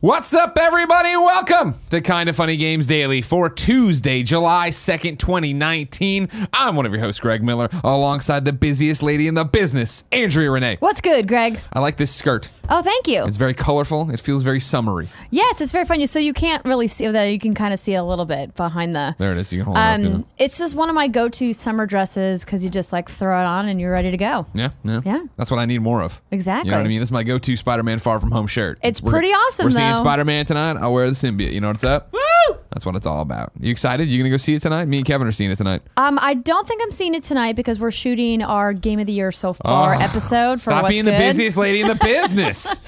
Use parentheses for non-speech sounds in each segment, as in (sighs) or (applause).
What's up, everybody? Welcome to Kind of Funny Games Daily for Tuesday, July 2nd, 2019. I'm one of your hosts, Greg Miller, alongside the busiest lady in the business, Andrea Renee. What's good, Greg? I like this skirt. Oh, thank you. It's very colorful. It feels very summery. Yes, it's very funny. So you can't really see that. You can kind of see a little bit behind the. There it is. You can hold it up. Um, it's just one of my go-to summer dresses because you just like throw it on and you're ready to go. Yeah, yeah. Yeah. That's what I need more of. Exactly. You know what I mean? This is my go to Spider Man Far From Home shirt. It's We're- pretty awesome, We're seeing Spider Man tonight. I'll wear the symbiote. You know what's up? Woo! That's what it's all about. You excited? You to go see it tonight? Me and Kevin are seeing it tonight. Um, I don't think I'm seeing it tonight because we're shooting our Game of the Year so far Oh, episode for Stop What's being Good. the busiest lady in the (laughs) business.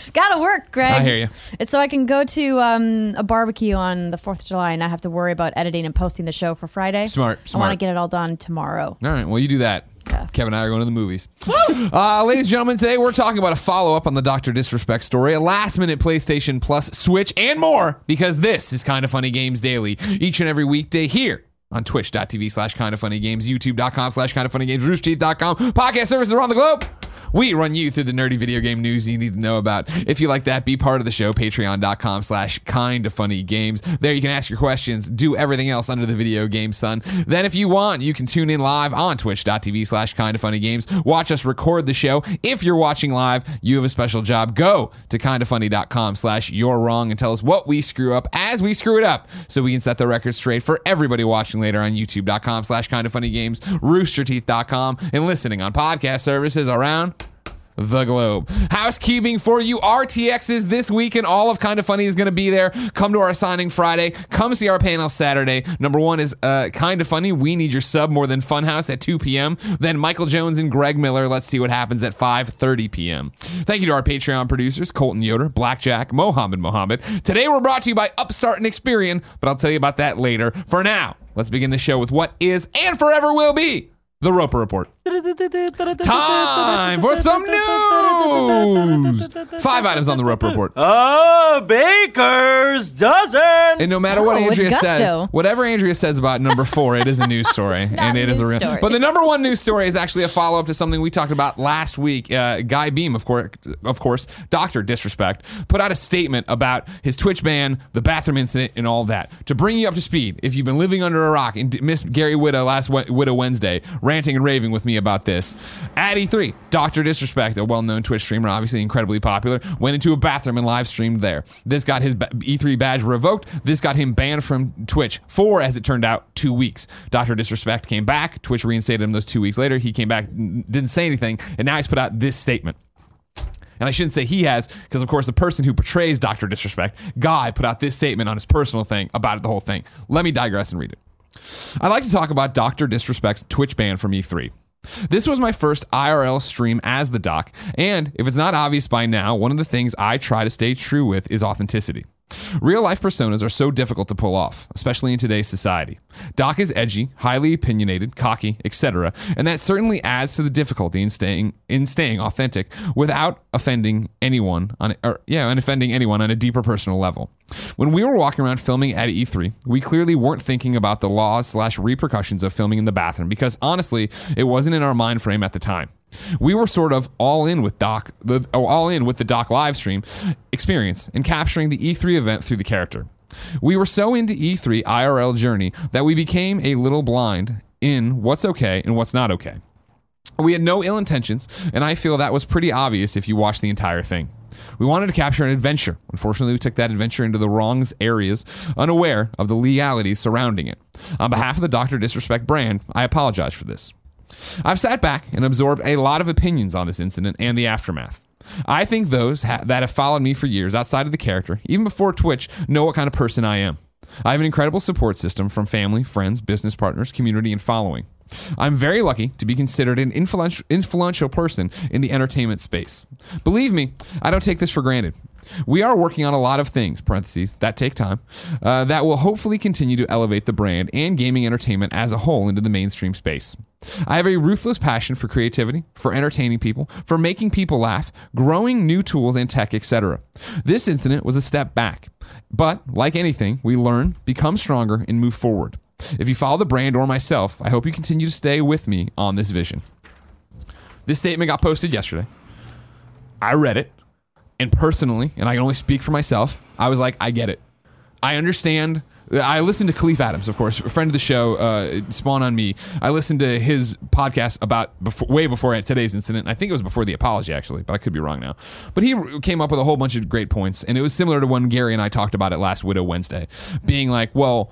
(laughs) Gotta work, Greg. I hear you. It's so I can go to um, a barbecue on the Fourth of July and not have to worry about editing and posting the show for Friday. Smart, I want smart. to get it all done tomorrow. All right, well, you do that. Kevin and I are going to the movies. (gasps) uh, ladies and gentlemen, today we're talking about a follow up on the Dr. Disrespect story, a last minute PlayStation Plus Switch, and more, because this is Kind of Funny Games Daily, each and every weekday here on twitch.tv slash kind of funny games, youtube.com slash kind of funny games, roosterteeth.com, podcast services around the globe. We run you through the nerdy video game news you need to know about. If you like that, be part of the show, patreon.com slash kind of funny games. There you can ask your questions, do everything else under the video game sun. Then if you want, you can tune in live on twitch.tv slash kind of funny games. Watch us record the show. If you're watching live, you have a special job. Go to kindoffunny.com slash you're wrong and tell us what we screw up as we screw it up so we can set the record straight for everybody watching later on youtube.com slash kind of funny games, roosterteeth.com, and listening on podcast services around the globe. Housekeeping for you. RTXs this week and all of Kind of Funny is going to be there. Come to our signing Friday. Come see our panel Saturday. Number one is uh, Kind of Funny. We need your sub more than Funhouse at 2 p.m. Then Michael Jones and Greg Miller. Let's see what happens at 5:30 p.m. Thank you to our Patreon producers Colton Yoder, Blackjack, Mohammed Mohammed. Today we're brought to you by Upstart and Experian, but I'll tell you about that later. For now, let's begin the show with what is and forever will be the Roper Report. Time for some news. Five items on the Rope Report. A baker's dozen. And no matter what Oh, Andrea says, whatever Andrea says about number four, it is a news (laughs) story, not and a it is a real. story. But the number one news story is actually a follow up to something we talked about last week. Uh, Guy Beahm, of course, of course, Doctor Disrespect, put out a statement about his Twitch ban, the bathroom incident, and all that to bring you up to speed. If you've been living under a rock and d- missed Gary Whitta last Wi- Whitta Wednesday, ranting and raving with me about this, at E3, Doctor Disrespect, a well known Twitch streamer, obviously incredibly popular, went into a bathroom and live streamed there. This got his E3 badge revoked. This got him banned from Twitch for, as it turned out, two weeks. Dr. Disrespect came back. Twitch reinstated him those two weeks later. He came back, didn't say anything, and now he's put out this statement. And I shouldn't say he has, because of course the person who portrays Dr. Disrespect, Guy, put out this statement on his personal thing about the whole thing. Let me digress and read it. I'd like to talk about Dr. Disrespect's Twitch ban from E3. This was my first IRL stream as the doc, and if it's not obvious by now, one of the things I try to stay true with is authenticity. Real life personas are so difficult to pull off, especially in today's society. Doc is edgy, highly opinionated, cocky, etc., and that certainly adds to the difficulty in staying in staying authentic without offending anyone on or yeah, and offending anyone on a deeper personal level. When we were walking around filming at E3, we clearly weren't thinking about the laws slash repercussions of filming in the bathroom because honestly, it wasn't in our mind frame at the time. We were sort of all in with Doc, the, oh, all in with the Doc live stream experience and capturing the E3 event through the character. We were so into E3 IRL journey that we became a little blind in what's okay and what's not okay. We had no ill intentions, and I feel that was pretty obvious if you watched the entire thing. We wanted to capture an adventure. Unfortunately, we took that adventure into the wrong areas, unaware of the legalities surrounding it. On behalf of the Dr. Disrespect brand, I apologize for this. I've sat back and absorbed a lot of opinions on this incident and the aftermath. I think those ha- that have followed me for years outside of the character, even before Twitch, know what kind of person I am. I have an incredible support system from family, friends, business partners, community, and following. I'm very lucky to be considered an influential, influential person in the entertainment space. Believe me, I don't take this for granted. We are working on a lot of things, parentheses, that take time, uh, that will hopefully continue to elevate the brand and gaming entertainment as a whole into the mainstream space. I have a ruthless passion for creativity, for entertaining people, for making people laugh, growing new tools and tech, etc. This incident was a step back. But, like anything, we learn, become stronger, and move forward. If you follow the brand or myself, I hope you continue to stay with me on this vision. This statement got posted yesterday. I read it, and personally, and I can only speak for myself, I was like, I get it. I understand. I listened to Kahlief Adams, of course, a friend of the show, uh, Spawn on Me. I listened to his podcast about before, way before today's incident. I think it was before the apology, actually, but I could be wrong now. But he came up with a whole bunch of great points, and it was similar to when Gary and I talked about it last Whitta Wednesday, being like, well,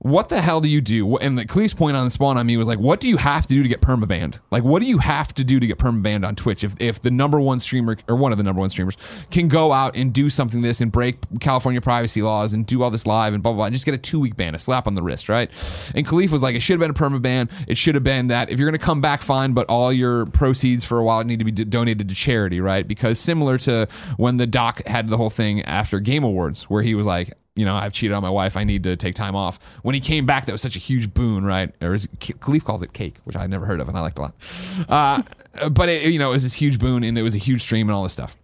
what the hell do you do? And the Kahlief's point on the spawn on me was like, what do you have to do to get permabanned? Like, what do you have to do to get permabanned on Twitch if, if the number one streamer or one of the number one streamers can go out and do something this and break California privacy laws and do all this live and blah, blah, blah, and just get a two week ban, a slap on the wrist, right? And Kahlief was like, it should have been a permaban. It should have been that if you're going to come back, fine, but all your proceeds for a while need to be d- donated to charity, right? Because similar to when the doc had the whole thing after Game Awards, where he was like, you know, I've cheated on my wife. I need to take time off. When he came back, that was such a huge boon, right? Or is Kahlief calls it cake, which I never heard of and I liked a lot. Uh, (laughs) but it, you know, it was this huge boon and it was a huge stream and all this stuff.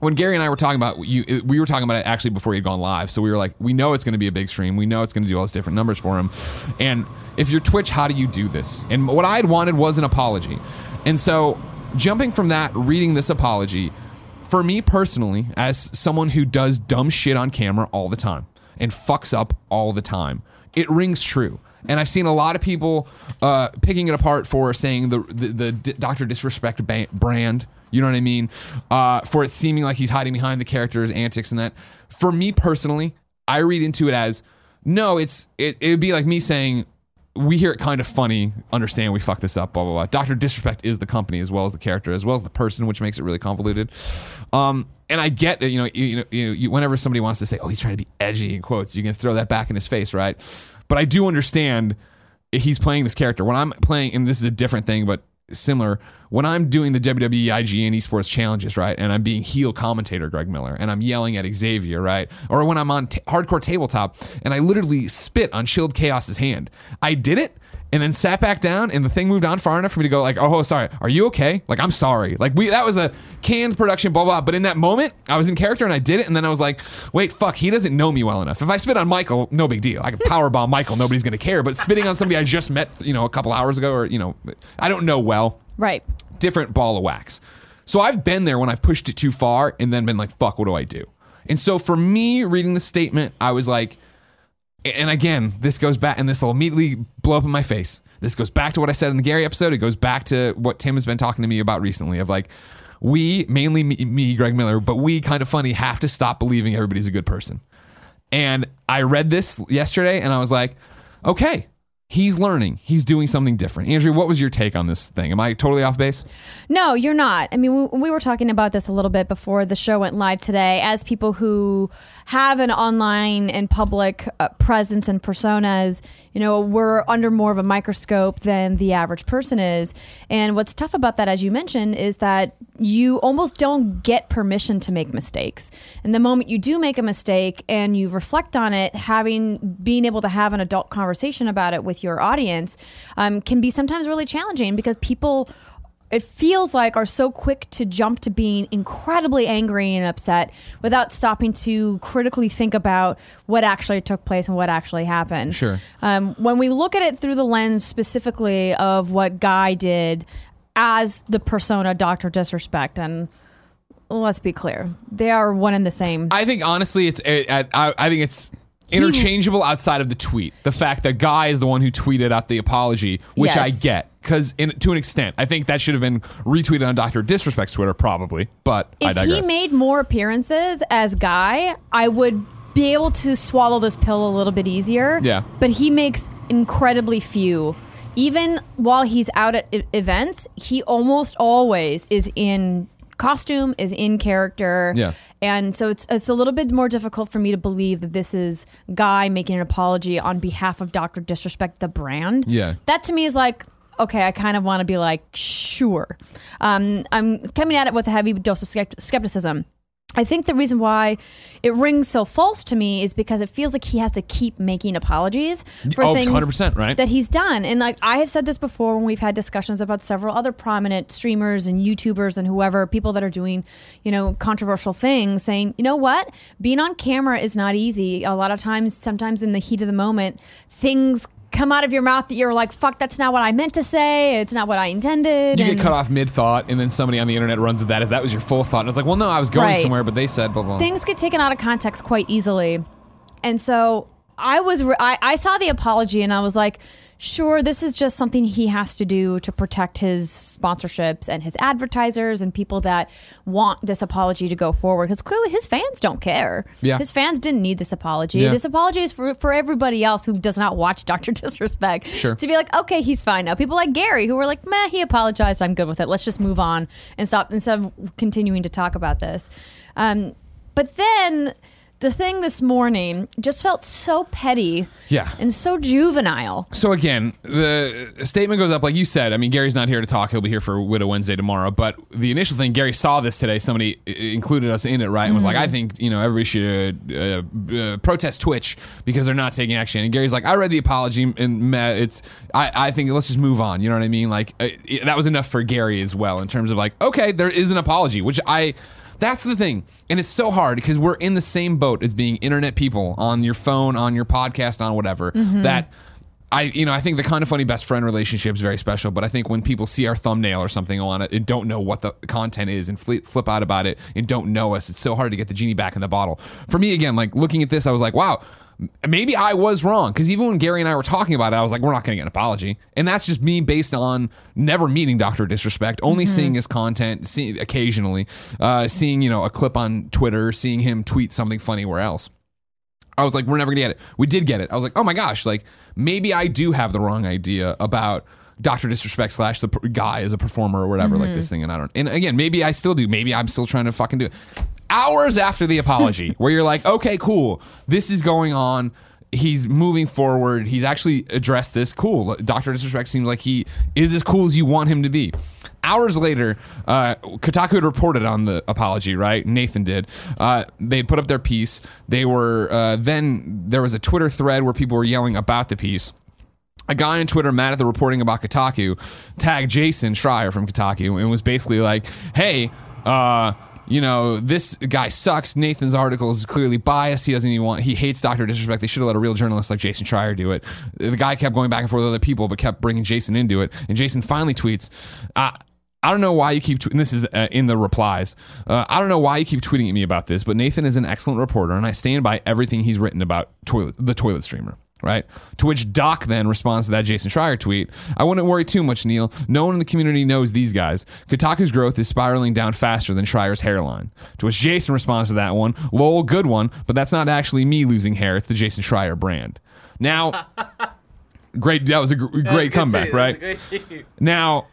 When Gary and I were talking about you, we were talking about it actually before he had gone live. So we were like, we know it's going to be a big stream. We know it's going to do all these different numbers for him. And if you're Twitch, how do you do this? And what I had wanted was an apology. And so jumping from that, reading this apology, for me personally, as someone who does dumb shit on camera all the time and fucks up all the time, it rings true. And I've seen a lot of people uh, picking it apart for saying the the, the Doctor Disrespect ba- brand. You know what I mean? Uh, for it seeming like he's hiding behind the character's antics and that. For me personally, I read into it as no. It's it. It would be like me saying we hear it kind of funny, understand we fucked this up, blah blah blah. Doctor Disrespect is the company as well as the character, as well as the person, which makes it really convoluted. Um, and I get that you know, you, you know, you, whenever somebody wants to say, "Oh, he's trying to be edgy," in quotes, you can throw that back in his face, right? But I do understand he's playing this character. When I'm playing, and this is a different thing, but similar when I'm doing the WWE IGN esports challenges, right? And I'm being heel commentator Greg Miller and I'm yelling at Xavier, right? Or when I'm on t- hardcore tabletop and I literally spit on Chilled Chaos's hand. I did it and then sat back down and the thing moved on far enough for me to go like, oh, sorry, are you okay? Like, I'm sorry. Like we, that was a canned production, blah, blah. But in that moment, I was in character and I did it. And then I was like, wait, fuck, he doesn't know me well enough. If I spit on Michael, no big deal. I can power bomb Michael. Nobody's going to care. But spitting on somebody I just met, you know, a couple hours ago or, you know, I don't know well. Right. Different ball of wax. So I've been there when I've pushed it too far and then been like, fuck, what do I do? And so for me reading the statement, I was like, and again, this goes back, and this will immediately blow up in my face. This goes back to what I said in the Gary episode. It goes back to what Tim has been talking to me about recently of like, we, mainly me, me, Greg Miller, but we kind of funny have to stop believing everybody's a good person. And I read this yesterday and I was like, okay, he's learning. He's doing something different. Andrea, what was your take on this thing? Am I totally off base? No, you're not. I mean, we, we were talking about this a little bit before the show went live today. As people who have an online and public uh, presence and personas, you know, we're under more of a microscope than the average person is. And what's tough about that, as you mentioned, is that you almost don't get permission to make mistakes. And the moment you do make a mistake and you reflect on it, having being able to have an adult conversation about it with your audience um, can be sometimes really challenging because people it feels like are so quick to jump to being incredibly angry and upset without stopping to critically think about what actually took place and what actually happened. Sure. Um, when we look at it through the lens specifically of what Guy did as the persona Doctor Disrespect, and let's be clear, they are one and the same. I think honestly, it's it, I, I think it's interchangeable outside of the tweet. The fact that Guy is the one who tweeted out the apology, which I get because to an extent, I think that should have been retweeted on Doctor Disrespect's Twitter, probably. But I if he made more appearances as Guy, I would be able to swallow this pill a little bit easier. Yeah. But he makes incredibly few. even while he's out at e- events, he almost always is in costume, is in character. Yeah. And so it's it's a little bit more difficult for me to believe that this is Guy making an apology on behalf of Dr. Disrespect the brand. Yeah. That to me is like okay, I kind of want to be like, sure. Um, I'm coming at it with a heavy dose of skepticism. I think the reason why it rings so false to me is because it feels like he has to keep making apologies for Oh, things 100%, right? that he's done. And like I have said this before when we've had discussions about several other prominent streamers and YouTubers and whoever, people that are doing, you know, controversial things, saying, you know what? Being on camera is not easy. A lot of times, sometimes in the heat of the moment, things come out of your mouth that you're like, fuck, that's not what I meant to say. It's not what I intended. You and get cut off mid thought, and then somebody on the internet runs with that as that was your full thought. And it's like, well, no, I was going Right. somewhere, but they said blah blah. things get taken out of context quite easily. And so I was, re- I, I saw the apology and I was like, sure, this is just something he has to do to protect his sponsorships and his advertisers and people that want this apology to go forward. Because clearly his fans don't care. Yeah. His fans didn't need this apology. Yeah. This apology is for, for everybody else who does not watch (laughs) Dr. Disrespect. Sure. To be like, okay, he's fine now. People like Gary who were like, meh, he apologized. I'm good with it. Let's just move on and stop instead of continuing to talk about this. Um, but then the thing this morning just felt so petty Yeah. and so juvenile. So again, the statement goes up like you said. I mean, Gary's not here to talk; he'll be here for Whitta Wednesday tomorrow. But the initial thing, Gary saw this today. Somebody i- included us in it, right? And was like, "I think you know everybody should uh, uh, protest Twitch because they're not taking action." And Gary's like, "I read the apology, and it's I, I think let's just move on." You know what I mean? Like uh, it- that was enough for Gary as well in terms of like, okay, there is an apology, which I. That's the thing. And it's so hard because we're in the same boat as being internet people on your phone, on your podcast, on whatever. Mm-hmm. That I, you know, I think the kind of funny best friend relationship is very special. But I think when people see our thumbnail or something on it and don't know what the content is and flip, flip out about it and don't know us, it's so hard to get the genie back in the bottle. For me, again, like looking at this, I was like, wow. Maybe I was wrong because even when Gary and I were talking about it, I was like, "We're not going to get an apology," and that's just me based on never meeting Doctor Disrespect, only seeing his content, seeing occasionally, uh, seeing you know a clip on Twitter, seeing him tweet something funny where else. I was like, we're never gonna get it. We did get it. I was like, oh my gosh, like maybe I do have the wrong idea about Doctor Disrespect slash the guy as a performer or whatever, like this thing. And I don't. And again, maybe I still do. Maybe I'm still trying to fucking do it. Hours after the apology, (laughs) where you're like, okay, cool, this is going on. He's moving forward. He's actually addressed this. Cool. Doctor Disrespect seems like he is as cool as you want him to be. Hours later, uh, Kotaku had reported on the apology, right? Nathan did. Uh, they put up their piece. They were uh, then there was a Twitter thread where people were yelling about the piece. A guy on Twitter mad at the reporting about Kotaku tagged Jason Schreier from Kotaku and was basically like, "Hey, uh, you know this guy sucks. Nathan's article is clearly biased. He doesn't even want. He hates Doctor Disrespect. They should have let a real journalist like Jason Schreier do it." The guy kept going back and forth with other people, but kept bringing Jason into it. And Jason finally tweets. Uh, I don't know why you keep. Tw- and this is uh, in the replies. Uh, I don't know why you keep tweeting at me about this, but Nathan is an excellent reporter, and I stand by everything he's written about toilet, the toilet streamer. Right. To which Doc then responds to that Jason Schreier tweet. I wouldn't worry too much, Neil. No one in the community knows these guys. Kotaku's growth is spiraling down faster than Schreier's hairline. To which Jason responds to that one. Lol, good one, but that's not actually me losing hair. It's the Jason Schreier brand. Now, (laughs) great. That was a gr- great comeback, right? (laughs) Now,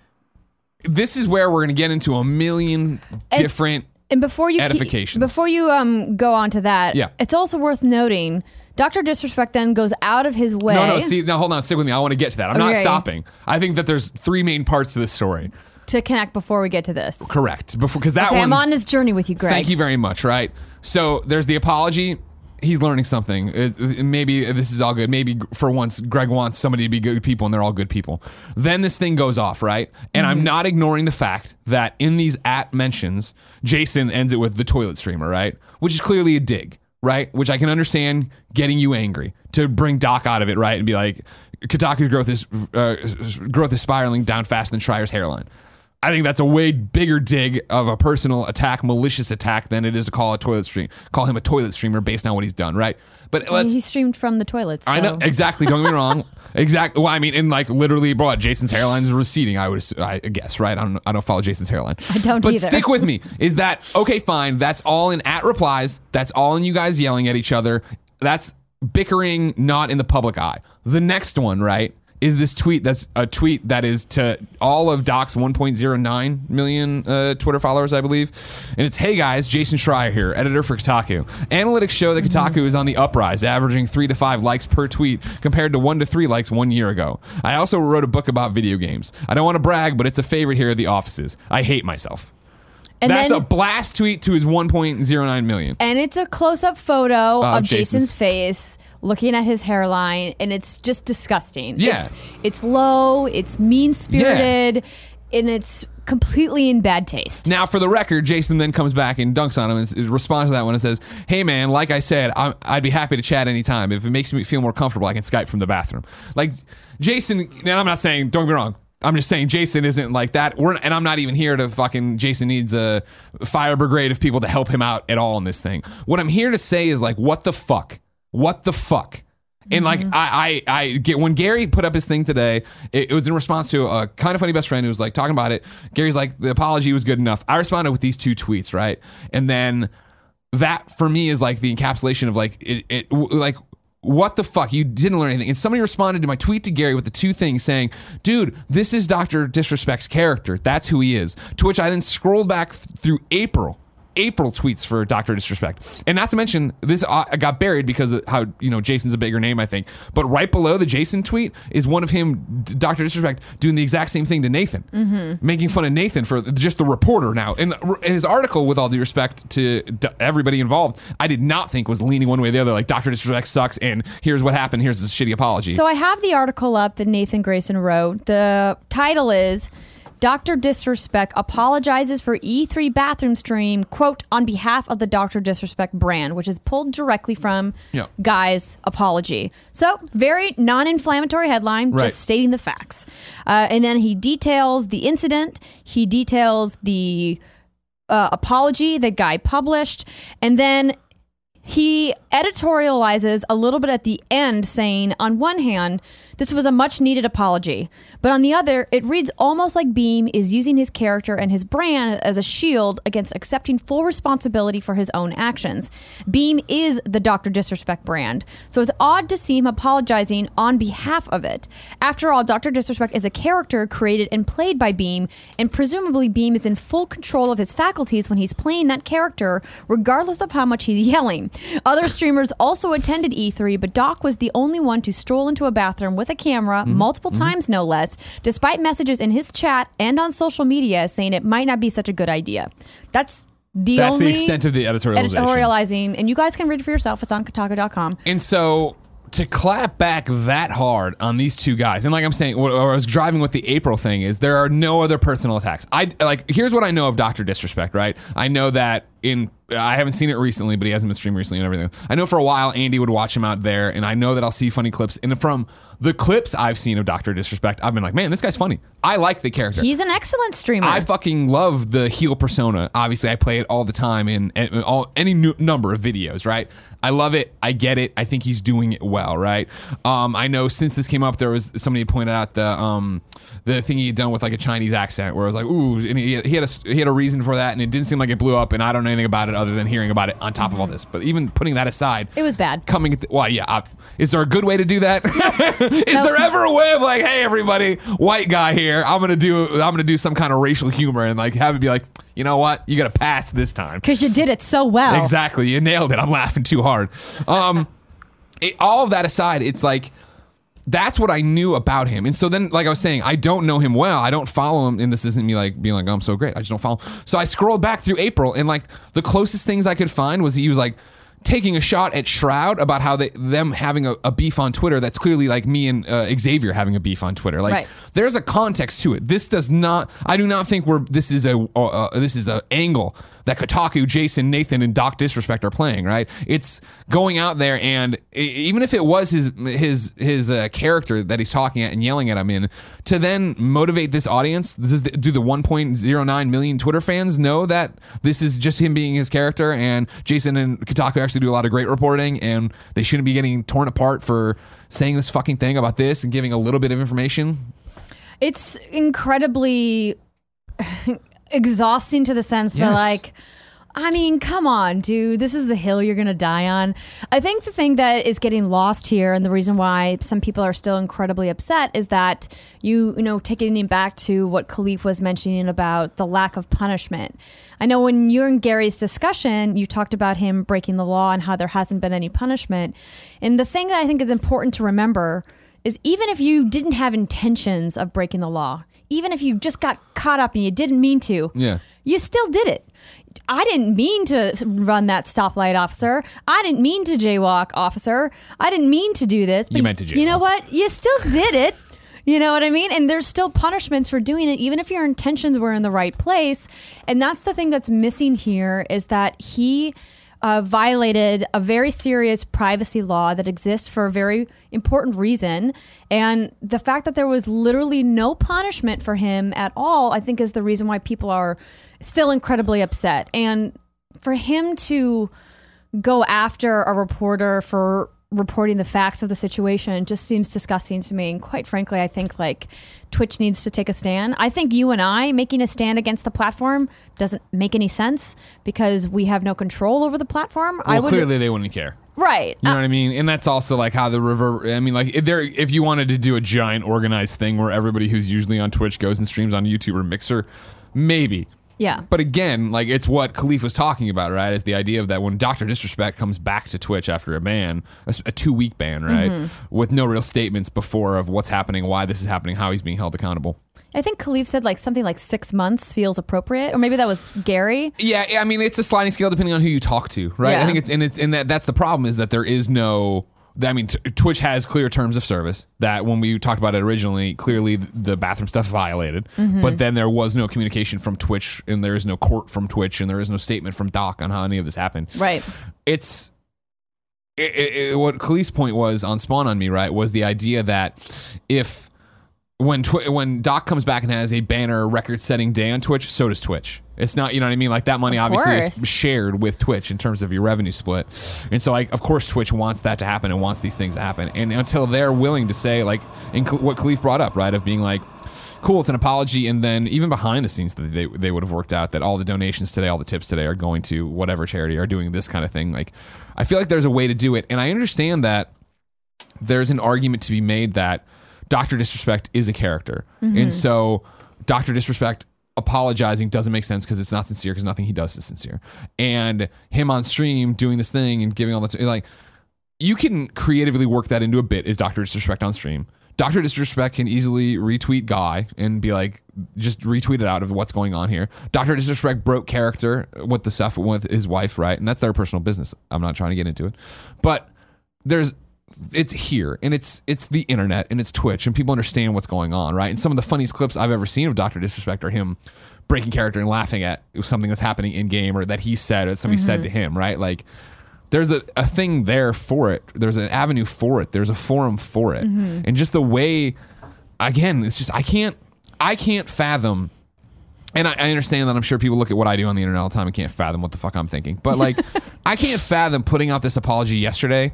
this is where we're going to get into a million different. And before you keep- before you um go on to that, Yeah. it's also worth noting Dr. Disrespect then goes out of his way. No, no. See, now hold on. Stick with me. I want to get to that. I'm not Okay. stopping. I think that there's three main parts to this story. to connect before we get to this. Correct. Before because that Okay, I'm one's- on this journey with you, Greg. Thank you very much. Right. So there's the apology. He's learning something. It- it- maybe uh, this is all good. Maybe for once, Greg wants somebody to be good people, and they're all good people. Then this thing goes off, right? And Mm-hmm. I'm not ignoring the fact that in these at mentions, Jason ends it with the toilet streamer, right? Which is clearly a dig, right? Which I can understand getting you angry to bring Doc out of it, right? And be like, Kotaku's growth is uh, growth is spiraling down faster than Schreier's hairline. I think that's a way bigger dig of a personal attack, malicious attack, than it is to call a toilet stream, call him a toilet streamer based on what he's done, right? But let's. he streamed from the toilets. I know exactly. Don't get me wrong. (laughs) Exactly. Well, I mean, and like literally, bro, Jason's hairline is receding. I would, I guess, right? I don't, I don't follow Jason's hairline. I don't But either. stick with me. Is that okay? Fine. That's all in at replies. That's all in you guys yelling at each other. That's bickering, not in the public eye. The next one, right, is this tweet that's a tweet that is to all of Doc's 1.09 million uh, Twitter followers, I believe. And it's, hey guys, Jason Schreier here, editor for Kotaku. Analytics show that Kotaku is on the uprise, averaging three to five likes per tweet compared to one to three likes one year ago. I also wrote a book about video games. I don't want to brag, but it's a favorite here at the offices. I hate myself. And That's then, a blast tweet to his 1.09 million. and it's a close-up photo Of of Jason's Jason's- face, looking at his hairline, and it's just disgusting. Yeah. it's, it's low, it's mean-spirited, and it's completely in bad taste. Now, for the record, Jason then comes back and dunks on him and responds to that one and says, "Hey, man, like I said, I'm, I'd be happy to chat anytime. If it makes me feel more comfortable, I can Skype from the bathroom." Like Jason, and I'm not saying, don't get me wrong. I'm just saying Jason isn't like that. We're, and I'm not even here to fucking. Jason needs a fire brigade of people to help him out at all in this thing. What I'm here to say is like, what the fuck? What the fuck? And like mm-hmm. I, I, I get when Gary put up his thing today, it, it was in response to a kind of funny best friend who was like talking about it. Gary's like, the apology was good enough. I responded with these two tweets, right? And then that for me is like the encapsulation of like it, it like what the fuck you didn't learn anything and somebody responded to my tweet to gary with the two things saying dude this is dr disrespect's character that's who he is to which i then scrolled back th- through april April tweets for Doctor Disrespect, and not to mention this uh, got buried because of how you know Jason's a bigger name, I think. But right below the Jason tweet is one of him, Doctor Disrespect, doing the exact same thing to Nathan, making fun of Nathan for just the reporter now. And in his article, with all due respect to everybody involved, I did not think was leaning one way or the other. Like Doctor Disrespect sucks, and here's what happened. Here's this shitty apology. So I have the article up that Nathan Grayson wrote. The title is Dr. Disrespect apologizes for E3 bathroom stream, quote, on behalf of the Dr. Disrespect brand, which is pulled directly from Yeah. Guy's apology. So, very non inflammatory headline, Right. just stating the facts. Uh, and then he details the incident, he details the uh, apology that Guy published, and then he editorializes a little bit at the end saying on one hand this was a much needed apology. But on the other it reads almost like beahm is using his character and his brand as a shield against accepting full responsibility for his own actions. Beahm is the dr disrespect brand. So it's odd to see him apologizing on behalf of it. After all dr disrespect is a character created and played by beahm and presumably beahm is in full control of his faculties when he's playing that character regardless of how much he's yelling. Other streamers also attended E3, but Doc was the only one to stroll into a bathroom with a camera, Mm-hmm. multiple times no less, despite messages in his chat and on social media saying it might not be such a good idea. That's the That's only the extent of the editorialization. editorializing, and you guys can read it for yourself. It's on Kotaku.com. And so to clap back that hard on these two guys, and like I'm saying, what I was driving with the April thing is there are no other personal attacks. I like here's what I know of Doctor Disrespect. Right, I know that in I haven't seen it recently, but he hasn't been streaming recently and everything. I know for a while Andy would watch him out there, and I know that I'll see funny clips. And from the clips I've seen of Doctor Disrespect, I've been like, man, this guy's funny. I like the character. He's an excellent streamer. I fucking love the heel persona. Obviously, I play it all the time in, in all any new number of videos. Right? I love it. I get it. I think he's doing it well. Right? Um, I know since this came up, there was somebody pointed out the um, the thing he had done with like a Chinese accent, where I was like, ooh, and he, he had a he had a reason for that, and it didn't seem like it blew up. And I don't know anything about it other than hearing about it on top of all this. But even putting that aside, it was bad. coming at the, well yeah is there a good way to do that? (laughs) Is there ever a way of like hey everybody white guy here i'm gonna do i'm gonna do some kind of racial humor and like have it be like you know what you gotta pass this time Because you did it so well. exactly you nailed it i'm laughing too hard um (laughs) it- all of that aside it's like that's what I knew about him. And so then, like I was saying, I don't know him well. I don't follow him. And this isn't me like being like, oh, I'm so great. I just don't follow. him. So I scrolled back through April and like the closest things I could find was he was like taking a shot at Shroud about how they them having a, a beef on Twitter. That's clearly like me and uh, Xavier having a beef on Twitter. Like Right. there's a context to it. This does not. I do not think we're. This is a. Uh, uh, this is a angle that Kotaku, Jason, Nathan, and Doc Disrespect are playing. Right. It's going out there and even if it was his his his uh, character that he's talking at and yelling at him in, to then motivate this audience. This is the, do the 1.09 million Twitter fans know that this is just him being his character and Jason and Kotaku actually do a lot of great reporting and they shouldn't be getting torn apart for saying this fucking thing about this and giving a little bit of information. It's incredibly exhausting to the sense that Yes. like I mean, come on, dude. This is the hill you're going to die on. I think the thing that is getting lost here and the reason why some people are still incredibly upset is that you, you know, taking it back to what Kahlief was mentioning about the lack of punishment. I know when you're in Gary's discussion, you talked about him breaking the law and how there hasn't been any punishment. And the thing that I think is important to remember is even if you didn't have intentions of breaking the law, even if you just got caught up and you didn't mean to, Yeah. you still did it. I didn't mean to run that stoplight, officer. I didn't mean to jaywalk, officer. I didn't mean to do this. But You meant to do. You know what? You still did it. You know what I mean? And there's still punishments for doing it, even if your intentions were in the right place. And that's the thing that's missing here is that he uh, violated a very serious privacy law that exists for a very important reason. And the fact that there was literally no punishment for him at all, I think, is the reason why people are still incredibly upset. And for him to go after a reporter for reporting the facts of the situation just seems disgusting to me. And quite frankly, I think like Twitch needs to take a stand. I think you and I making a stand against the platform doesn't make any sense because we have no control over the platform. I Well, would clearly they wouldn't care. right. You know what uh, I mean? And that's also like how the river. I mean, like if there, if you wanted to do a giant organized thing where everybody who's usually on Twitch goes and streams on YouTube or Mixer, maybe. Yeah. But again, like it's what Kahlief was talking about, right? Is the idea of that when Doctor Disrespect comes back to Twitch after a ban, a, a two week ban, right, Mm-hmm. with no real statements before of what's happening, why this is happening, how he's being held accountable. I think Kahlief said like something like six months feels appropriate, or maybe that was Gary. Yeah, I mean it's a sliding scale depending on who you talk to, right? Yeah. I think it's and it's and that that's the problem is that there is no. I mean, t- Twitch has clear terms of service that when we talked about it originally, clearly the bathroom stuff violated, Mm-hmm. but then there was no communication from Twitch, and there is no court from Twitch, and there is no statement from Doc on how any of this happened. Right. It's it, it, it- what Kahlief's point was on Spawn on Me, right? Was the idea that if when Twi- when Doc comes back and has a banner record setting day on Twitch, so does Twitch. It's not, you know what I mean? Like that money Of obviously course. is shared with Twitch in terms of your revenue split. And so like of course Twitch wants that to happen and wants these things to happen. And until they're willing to say like what Kahlief brought up, right, of being like cool, it's an apology and then even behind the scenes that they they would have worked out that all the donations today, all the tips today are going to whatever charity are doing this kind of thing. Like I feel like there's a way to do it. And I understand that there's an argument to be made that Dr. Disrespect is a character. And mm-hmm. so Dr. Disrespect apologizing doesn't make sense because it's not sincere because nothing he does is sincere. And him on stream doing this thing and giving all the like you can creatively work that into a bit is Dr. Disrespect on stream. Dr. Disrespect can easily retweet Guy and be like, just retweet it out of what's going on here. Dr. Disrespect broke character with the stuff with his wife, right? And that's their personal business. I'm not trying to get into it. But there's it's here and it's it's the internet and it's Twitch and people understand what's going on, right? And some of the funniest clips I've ever seen of Dr. Disrespect are him breaking character and laughing at something that's happening in game or that he said or somebody said to mm-hmm. him, right? Like there's a, a thing there for it. There's an avenue for it. There's a forum for it. Mm-hmm. And just the way again, it's just I can't I can't fathom and I, I understand that I'm sure people look at what I do on the internet all the time and can't fathom what the fuck I'm thinking. But like, (laughs) I can't fathom putting out this apology yesterday,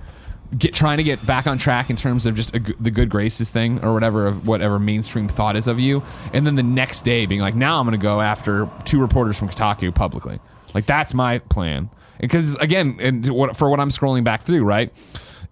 get trying to get back on track in terms of just a, the good graces thing or whatever of whatever mainstream thought is of you, and then the next day being like, now I'm going to go after two reporters from Kotaku publicly. Like that's my plan. Because again, and what, for what I'm scrolling back through, right?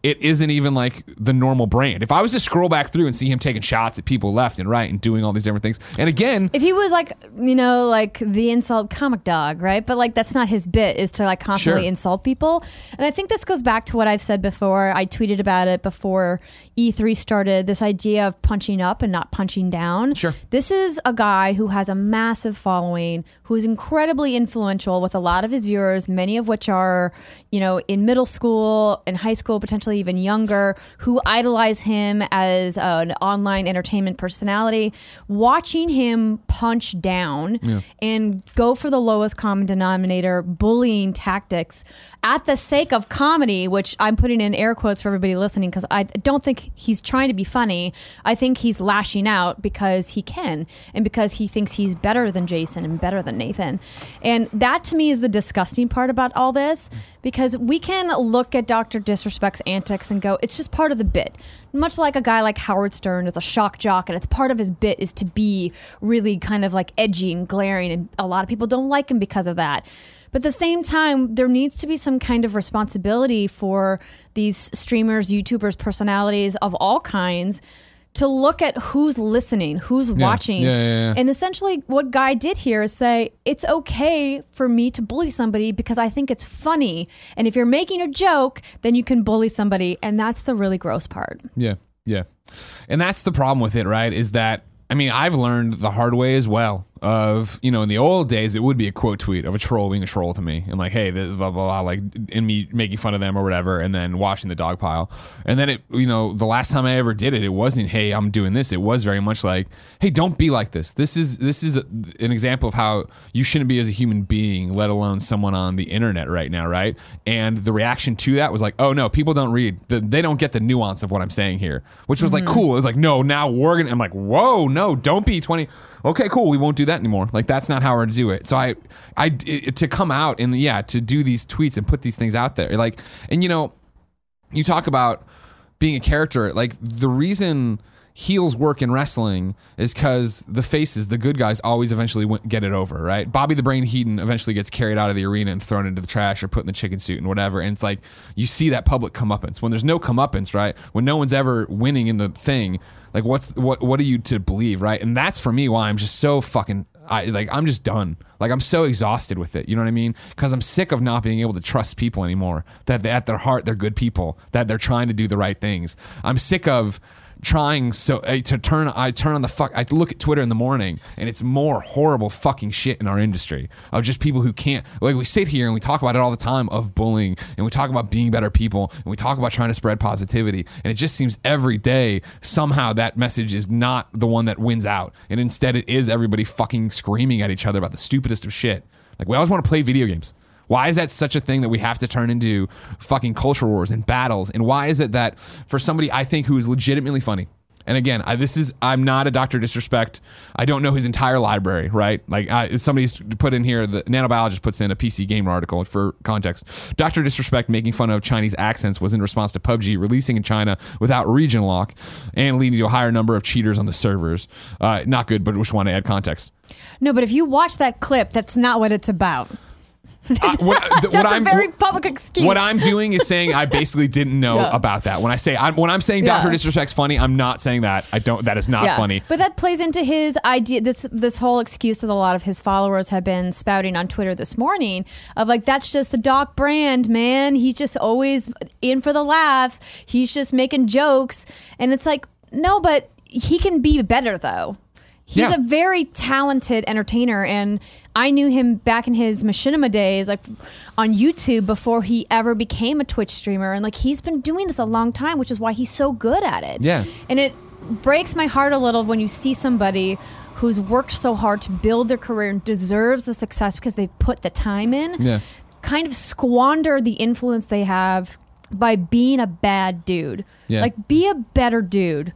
It isn't even like the normal brand. If I was to scroll back through and see him taking shots at people left and right and doing all these different things, and again, If he was like, you know, like the insult comic dog, right? But like that's not his bit is to like constantly Sure. insult people. And I think this goes back to what I've said before. I tweeted about it before E3 started, this idea of punching up and not punching down. Sure. This is a guy who has a massive following, who is incredibly influential with a lot of his viewers, many of which are, you know, in middle school and high school, potentially even younger, who idolize him as an online entertainment personality. Watching him punch down and go for the lowest common denominator, bullying tactics at the sake of comedy, which I'm putting in air quotes for everybody listening because I don't think he's trying to be funny. I think he's lashing out because he can and because he thinks he's better than Jason and better than Nathan. And that to me is the disgusting part about all this because we can look at Dr. Disrespect's antics and go, it's just part of the bit. Much like a guy like Howard Stern is a shock jock, and it's part of his bit is to be really kind of like edgy and glaring, and a lot of people don't like him because of that. But at the same time, there needs to be some kind of responsibility for these streamers, YouTubers, personalities of all kinds to look at who's listening, who's watching. Yeah, yeah, yeah. And essentially, what Guy did here is say, it's okay for me to bully somebody because I think it's funny. And if you're making a joke, then you can bully somebody. And that's the really gross part. Yeah, yeah. And that's the problem with it, right? Is that I mean, I've learned the hard way as well. Of you know, in the old days, it would be a quote tweet of a troll being a troll to me, and like, hey, this blah blah blah, like, and me making fun of them or whatever, and then washing the dog pile. And then it, you know, the last time I ever did it, it wasn't, hey, I'm doing this. It was very much like, hey, don't be like this. This is this is an example of how you shouldn't be as a human being, let alone someone on the internet right now, right? And the reaction to that was like, oh no, people don't read, the, they don't get the nuance of what I'm saying here, which was like mm-hmm. cool. It was like, no, now we're gonna. I'm like, whoa, no, don't be 20 okay cool we won't do that anymore. Like that's not how we're to do it. So i i it, to come out and yeah to do these tweets and put these things out there. Like and you know you talk about being a character like the reason heels work in wrestling is because the faces the good guys always eventually get it over right bobby the brain heenan eventually gets carried out of the arena and thrown into the trash or put in the chicken suit and whatever and it's like you see that public comeuppance when there's no comeuppance right when no one's ever winning in the thing like what's what what are you to believe right and that's for me why i'm just so fucking I like I'm just done. Like I'm so exhausted with it. You know what I mean? Because I'm sick of not being able to trust people anymore. That they, at their heart they're good people. That they're trying to do the right things. I'm sick of trying so uh, to turn. I turn on the fuck. I look at Twitter in the morning and it's more horrible fucking shit in our industry of just people who can't. Like we sit here and we talk about it all the time of bullying and we talk about being better people and we talk about trying to spread positivity and it just seems every day somehow that message is not the one that wins out and instead it is everybody fucking screaming at each other about the stupidest of shit. Like we always want to play video games. Why is that such a thing that we have to turn into fucking culture wars and battles? And why is it that for somebody I think who is legitimately funny, and again, I, this is I'm not a Doctor Disrespect. I don't know his entire library, right? Like I, somebody's put in here, the nanobiologist puts in a PC Gamer article for context. Doctor Disrespect making fun of Chinese accents was in response to PUBG releasing in China without region lock and leading to a higher number of cheaters on the servers. Uh, not good, but just want to add context. No, but if you watch that clip, that's not what it's about. I- uh, (laughs) what, th- That's what a I'm, very public excuse. What I'm doing is saying I basically didn't know Yeah. about that. When I say I'm, when I'm saying Doctor Yeah. Disrespect's funny, I'm not saying that. I don't. That is not funny. But that plays into his idea. This this whole excuse that a lot of his followers have been spouting on Twitter this morning of like that's just the Doc brand, man. He's just always in for the laughs. He's just making jokes, and it's like no, but he can be better though. He's Yeah. a very talented entertainer, and I knew him back in his machinima days, like on YouTube before he ever became a Twitch streamer. And like he's been doing this a long time, which is why he's so good at it. Yeah. And it breaks my heart a little when you see somebody who's worked so hard to build their career and deserves the success because they've put the time in, Yeah. kind of squander the influence they have by being a bad dude. Yeah. Like, be a better dude.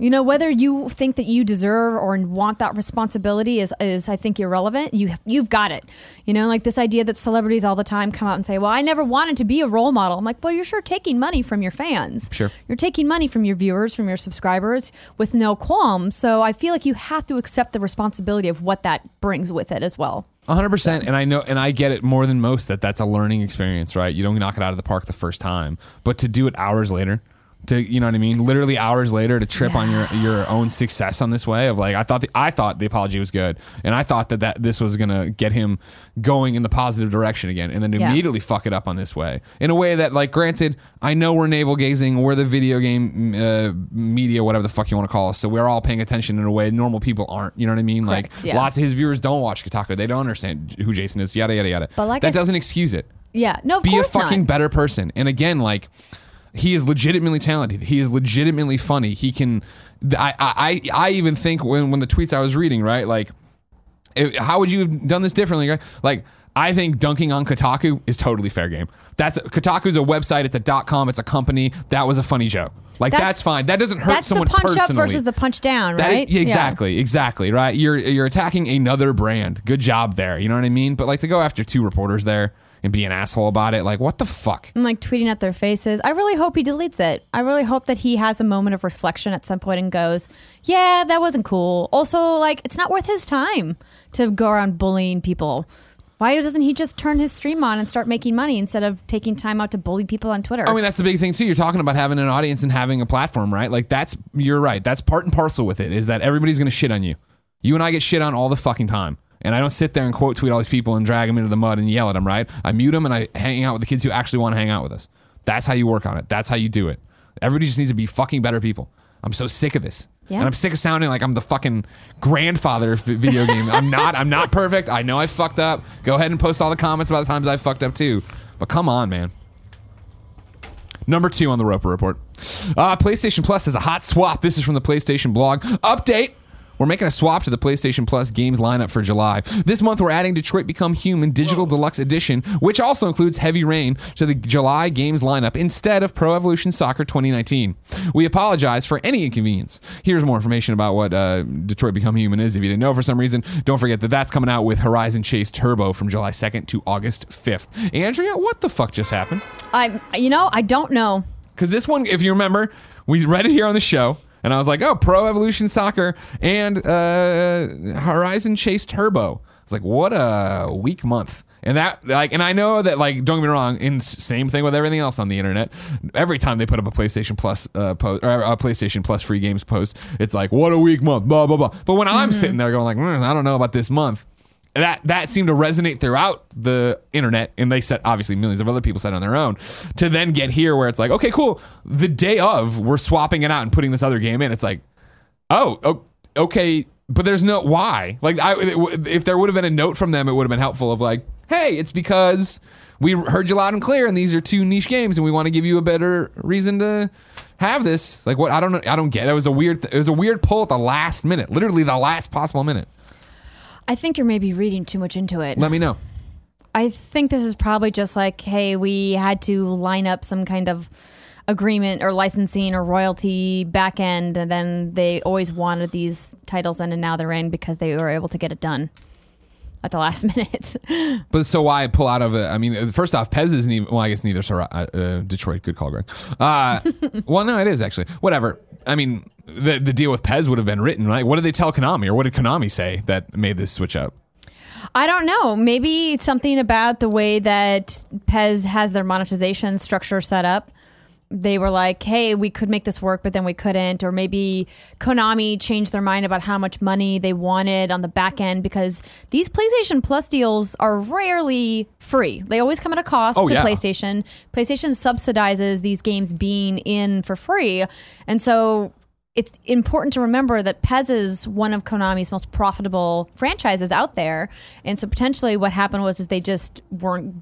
You know, whether you think that you deserve or want that responsibility is, is I think irrelevant. You you've got it. You know, like this idea that celebrities all the time come out and say, "Well, I never wanted to be a role model." I'm like, "Well, you're sure taking money from your fans. Sure. You're taking money from your viewers, from your subscribers with no qualms. So I feel like you have to accept the responsibility of what that brings with it as well. hundred percent. And I know, and I get it more than most that that's a learning experience, right? You don't knock it out of the park the first time, but to do it hours later, to you know what I mean, literally hours later to trip on your your own success on this way of like I thought the, I thought the apology was good, and I thought that that this was gonna get him going in the positive direction again, and then Yeah. immediately fuck it up on this way in a way that like granted I know we're navel gazing, we're the video game uh, media, whatever the fuck you want to call us, so we're all paying attention in a way normal people aren't. You know what I mean? Correct, Like yeah. lots of his viewers don't watch Kotaku. They don't understand who Jason is. Yada yada yada. But like that I s- doesn't excuse it. Yeah. No, of Be a fucking not. better person. And again, like he is legitimately talented. He is legitimately funny. He can. I I I, even think when when the tweets I was reading, right, like. it- how would you have done this differently? right? Like, I think dunking on Kotaku is totally fair game. That's Kotaku's a website. It's a dot com. It's a company. That was a funny joke. Like that's, That's- fine. That doesn't hurt That's the punch up versus the punch down, right? yeah, exactly, exactly, right? You're you're attacking another brand. Good job there. You know what I mean? But like to go after two reporters there and be an asshole about it, like what the fuck? and like tweeting at their faces. I really hope he deletes it. I really hope that he has a moment of reflection at some point and goes, "Yeah, that wasn't cool." Also, like it's not worth his time to go around bullying people. Why doesn't he just turn his stream on and start making money instead of taking time out to bully people on Twitter? I mean, that's the big thing too. You're talking about having an audience and having a platform, right? Like that's you're right. That's part and parcel with it. Is that everybody's going to shit on you? You and I get shit on all the fucking time. And I don't sit there and quote tweet all these people and drag them into the mud and yell at them, right? I mute them and I hang out with the kids who actually want to hang out with us. That's how you work on it. That's how you do it. Everybody just needs to be fucking better people. I'm so sick of this. Yeah. And I'm sick of sounding like I'm the fucking grandfather of video game. I'm not. I'm not perfect. I know I fucked up. Go ahead and post all the comments about the times I fucked up too. But come on, man. Number two on the Roper Report. Uh, PlayStation Plus is a hot swap. This is from the PlayStation blog. Update. We're making a swap to the PlayStation Plus games lineup for July. This month, we're adding Detroit Become Human Digital Deluxe Edition, which also includes Heavy Rain, to the July games lineup instead of Pro Evolution Soccer 2019. We apologize for any inconvenience. Here's more information about what uh, Detroit Become Human is. If you didn't know for some reason, don't forget that that's coming out with Horizon Chase Turbo from July 2nd to August 5th. Andrea, what the fuck just happened? I, you know, I don't know. Because this one, if you remember, we read it here on the show, and I was like, oh, Pro Evolution Soccer and uh, Horizon Chase Turbo. It's like, what a weak month. And that, like, and I know that, like, don't get me wrong, in same thing with everything else on the internet. Every time they put up a PlayStation Plus uh, post or a PlayStation Plus free games post, it's like, what a weak month, blah blah blah. But when I'm sitting there going like, "Mm, I don't know about this month, that that seemed to resonate throughout the internet and they said obviously millions of other people said on their own to then get here where it's like okay cool. The day of we're swapping it out and putting this other game in. It's like oh okay but there's no why? Like I, if there would have been a note from them it would have been helpful of like hey it's because we heard you loud and clear and these are two niche games and we want to give you a better reason to have this. Like what i don't know i don't get it was a weird it was a weird pull at the last minute literally the last possible minute I think you're maybe reading too much into it. let me know I think this is probably just like, hey, we had to line up some kind of agreement or licensing or royalty back end, and then they always wanted these titles in, and now they're in because they were able to get it done at the last (laughs) minute. But so why pull out of it? I mean, first off, PES isn't even. Well, I guess neither. Sor- uh, uh, Detroit, good call, Greg. Uh, (laughs) well, no, it is actually. Whatever. I mean, the the deal with PES would have been written, right? What did they tell Konami, or what did Konami say that made this switch up? I don't know. Maybe it's something about the way that PES has their monetization structure set up. They were like, hey, we could make this work, but then we couldn't. Or maybe Konami changed their mind about how much money they wanted on the back end because these PlayStation Plus deals are rarely free. They always come at a cost Oh, to yeah. PlayStation. PlayStation subsidizes these games being in for free. And so it's important to remember that PES is one of Konami's most profitable franchises out there, and so potentially what happened was is they just weren't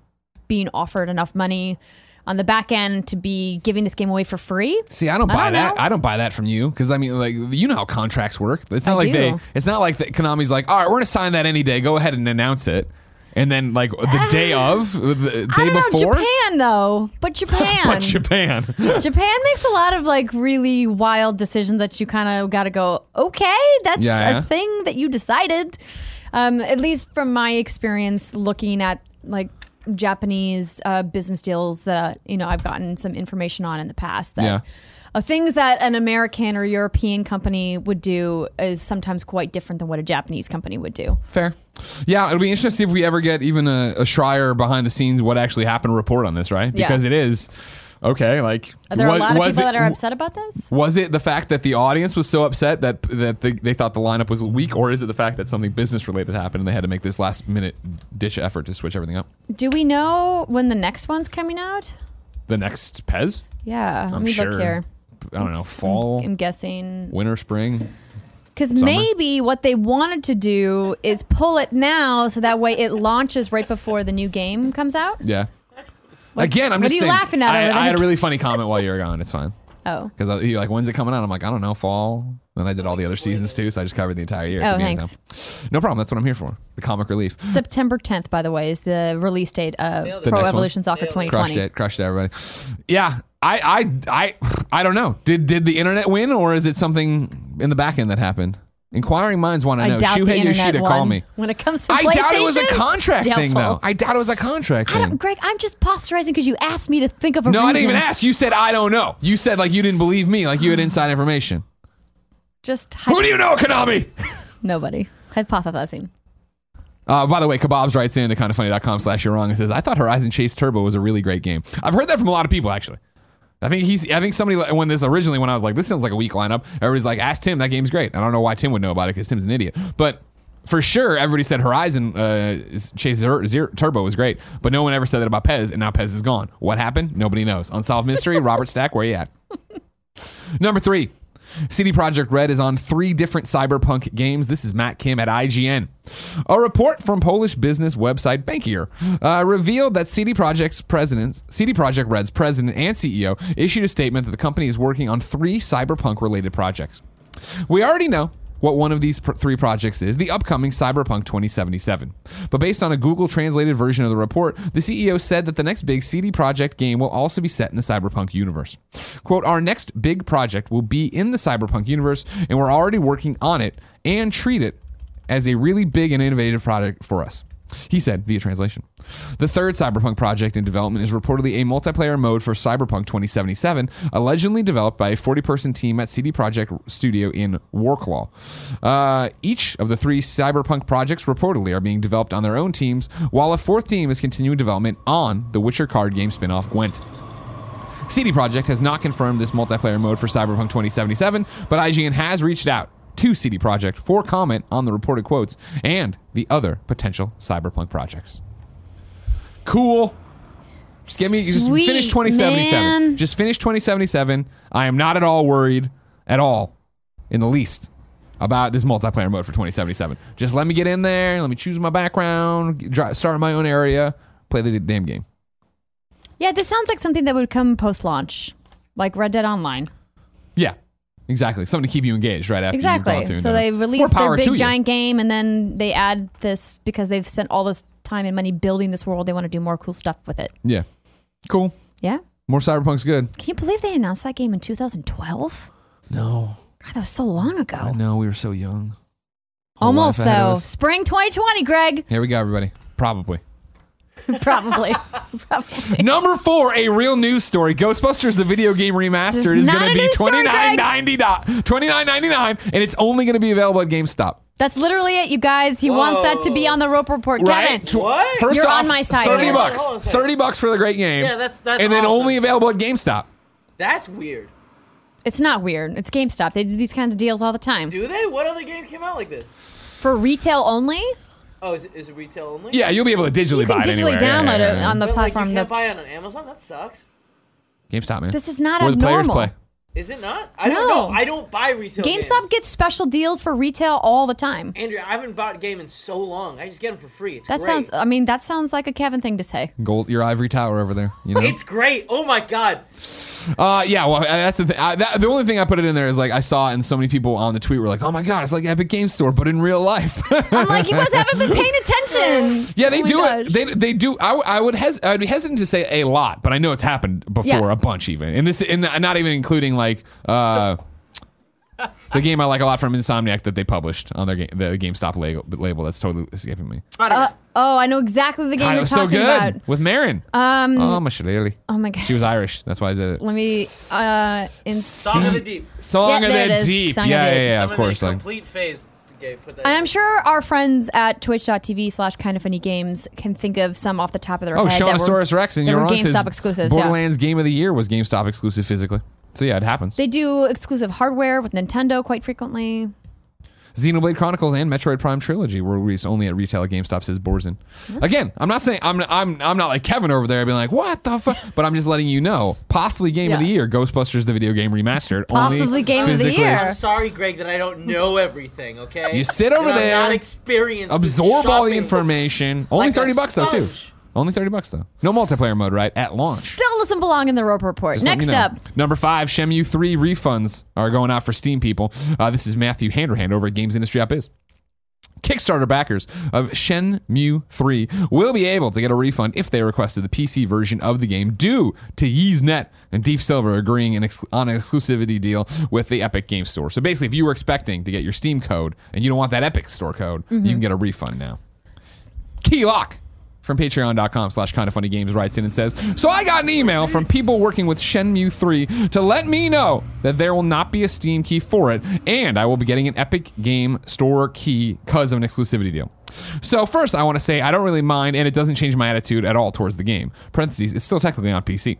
being offered enough money on the back end to be giving this game away for free. See, I don't I buy don't that. know. I don't buy that from you because I mean, like, you know how contracts work. It's not I like they. It's not like that. Konami's like, all right, we're gonna sign that any day. Go ahead and announce it, and then like the day of, the I day don't before. know Japan though, but (laughs) Japan, But Japan. (laughs) Japan makes a lot of like really wild decisions that you kind of got to go, okay, that's Yeah, yeah. a thing that you decided. Um, at least from my experience looking at like Japanese uh, business deals that you know I've gotten some information on in the past that. Yeah. Uh, things that an American or European company would do is sometimes quite different than what a Japanese company would do. Fair. Yeah, it'll be interesting to see if we ever get even a, a Schreier behind the scenes what actually happened report on this, right? Yeah. Because it is okay. Like, Are there wa- a lot of people it, that are upset about this? Was it the fact that the audience was so upset that that they, they thought the lineup was weak, or is it the fact that something business related happened and they had to make this last minute ditch effort to switch everything up? Do we know when the next one's coming out? The next PES? Yeah, let I'm me sure. look here. I don't know, fall, I'm guessing winter, spring. Because maybe what they wanted to do is pull it now, so that way it launches right before the new game comes out. Yeah. Again, I'm what just are you saying. laughing at I, over I had a there? really funny comment while you were gone. It's fine. (laughs) Oh, Because uh, you're like, when's it coming out? I'm like, I don't know, fall. Then I did all the other seasons too, so I just covered the entire year. It Oh, could be thanks. anytime. No problem. That's what I'm here for. The comic relief. September 10th, by the way, is the release date of Nailed Pro next one? Evolution Soccer Nailed it. 2020. Crushed it. Crushed it, everybody. Yeah. I, I, I, I don't know. Did did the internet win, or is it something in the back end that happened? Inquiring minds want to I know. doubt the Shuhei internet Yoshida, won. call me. When it comes to I doubt it was a contract thing, though. doubtful. I doubt it was a contract I thing. don't, Greg, I'm just posturizing because you asked me to think of a No, reason. I didn't even ask. You said I don't know. You said like you didn't believe me, like you had (sighs) inside information. Just Who do you know, Konami? (laughs) nobody hypothesizing. Uh, by the way, Kebabs writes in to kindoffunny.com slash you're wrong and says, I thought Horizon Chase Turbo was a really great game. I've heard that from a lot of people, actually. I think he's. I think somebody when this originally when I was like this sounds like a weak lineup. Everybody's like, ask Tim. That game's great. I don't know why Tim would know about it because Tim's an idiot. But for sure, everybody said Horizon uh, Chase Zero, Zero, Turbo was great, but no one ever said that about PES, and now PES is gone. What happened? Nobody knows. Unsolved mystery. (laughs) Robert Stack, where you at? Number three. CD Projekt Red is on three different cyberpunk games. This is Matt Kim at IGN. A report from Polish business website Bankier uh, revealed that CD Projekt's president, CD Projekt Red's president and CEO, issued a statement that the company is working on three cyberpunk-related projects. We already know what one of these pr- three projects is the upcoming Cyberpunk 2077. But based on a Google translated version of the report, the CEO said that the next big CD Projekt game will also be set in the Cyberpunk universe. Quote, Our next big project will be in the Cyberpunk universe, and we're already working on it and treat it as a really big and innovative product for us. He said via translation. The third Cyberpunk project in development is reportedly a multiplayer mode for Cyberpunk 2077, allegedly developed by a 40 person team at CD Projekt Studio in Warclaw. Uh, each of the three Cyberpunk projects reportedly are being developed on their own teams, while a fourth team is continuing development on the Witcher card game spin off Gwent. CD Projekt has not confirmed this multiplayer mode for Cyberpunk 2077, but IGN has reached out to CD Projekt for comment on the reported quotes and the other potential Cyberpunk projects. Cool. Just give me just finish 2077. man. Just finish 2077. I am not at all worried at all in the least about this multiplayer mode for 2077. Just let me get in there, let me choose my background, start in my own area, play the damn game. Yeah, this sounds like something that would come post launch, like Red Dead Online. Yeah. Exactly. Something to keep you engaged right after you've gone Exactly. So they release their big giant game, and then they add this because they've spent all this time and money building this world. They want to do more cool stuff with it. Yeah. Cool. Yeah. More Cyberpunk's good. Can you believe they announced that game in 2012? No. God, that was so long I ago. know we were so young. Whole Almost life ahead of though. Spring 2020, Greg. Here we go, everybody. Probably. (laughs) Probably. Probably. Number four, a real news story. Ghostbusters, the video game remastered, is is going to be news story, twenty nine ninety twenty nine ninety nine, and it's only going to be available at GameStop. That's literally it, you guys. He wants that to be on the rope report. Right? Kevin. What? First You're off, on my side Thirty oh, here. bucks. Hold on a second. Thirty bucks for the great game. Yeah, that's- that's and then awesome. only available at GameStop. That's weird. It's not weird. It's GameStop. They do these kind of deals all the time. Do they? What other game came out like this? For retail only, Oh, is it, is it retail only? Yeah, you'll be able to digitally you can buy it digitally anywhere. Yeah, download yeah, it yeah. on the But like, platform. you can't that, buy it on Amazon. That sucks. GameStop, man. this is not Where the players abnormal. play. Is it not? I No. don't know. I don't buy retail. GameStop games. gets special deals for retail all the time. Andrew, I haven't bought a game in so long. I just get them for free. It's That great. sounds. I mean, that sounds like a Kevin thing to say. Gold, your ivory tower over there. You know. It's great. Oh my god. Uh, yeah, well, uh, that's the thing. I, that, the only thing I put it in there is like I saw, it and so many people on the tweet were like, "Oh my god, it's like Epic Game Store, but in real life." (laughs) I'm like, you guys haven't been paying attention. (laughs) yeah, they Oh do gosh. it. They, they do. I, w- I would hes- I'd be hesitant to say a lot, but I know it's happened before Yeah. a bunch, even. And this, and not even including like uh, the game I like a lot from Insomniac that they published on their game, the GameStop label. label that's totally escaping me. Uh, oh, I know exactly the game God, it you're was so talking good about. with Marin. Um, oh, my shillelagh. oh my god. She was Irish. That's why I said it. Let me. Uh, in, Song of the Deep. Song Yeah, of there the it is. Deep. Song of yeah, the yeah, Deep. yeah, I'm of course. the Like, complete phase. Okay, put that. and in. I'm sure our friends at twitch.tv slash kind of funny games can think of some off the top of their Oh, head. that were- Shawnosaurus Rex, and that you're were wrong. GameStop exclusives, yeah. Borderlands Game of the Year was GameStop exclusive physically. So yeah, it happens. They do exclusive hardware with Nintendo quite frequently. Xenoblade Chronicles and Metroid Prime Trilogy were released only at retail at GameStop. Says Borzen. Again, I'm not saying I'm I'm I'm not like Kevin over there being like what the fuck, (laughs) but I'm just letting you know. Possibly Game of the Year, Ghostbusters the video game remastered. Possibly only Game of the Year. I'm sorry, Greg, that I don't know everything. Okay. You sit over And I'm there, not experienced. Absorb all the information. Only like a thirty bucks though too. Only thirty bucks though. No multiplayer mode right at launch. Still doesn't belong in the rope report. Just Next up, Number five, Shenmue 3 refunds are going out for Steam people. Uh, this is Matthew Handrahan over at Games Industry Up Is. Kickstarter backers of Shenmue 3 will be able to get a refund if they requested the PC version of the game due to Ys Net and Deep Silver agreeing an ex- on an exclusivity deal with the Epic Game Store. So basically, if you were expecting to get your Steam code and you don't want that Epic Store code, you can get a refund now. Keylock from patreon.com slash kind of funny games writes in and says so i got an email from people working with shenmue 3 to let me know that there will not be a steam key for it and i will be getting an epic game store key because of an exclusivity deal So first, I want to say I don't really mind, and it doesn't change my attitude at all towards the game. Parentheses, it's still technically on PC.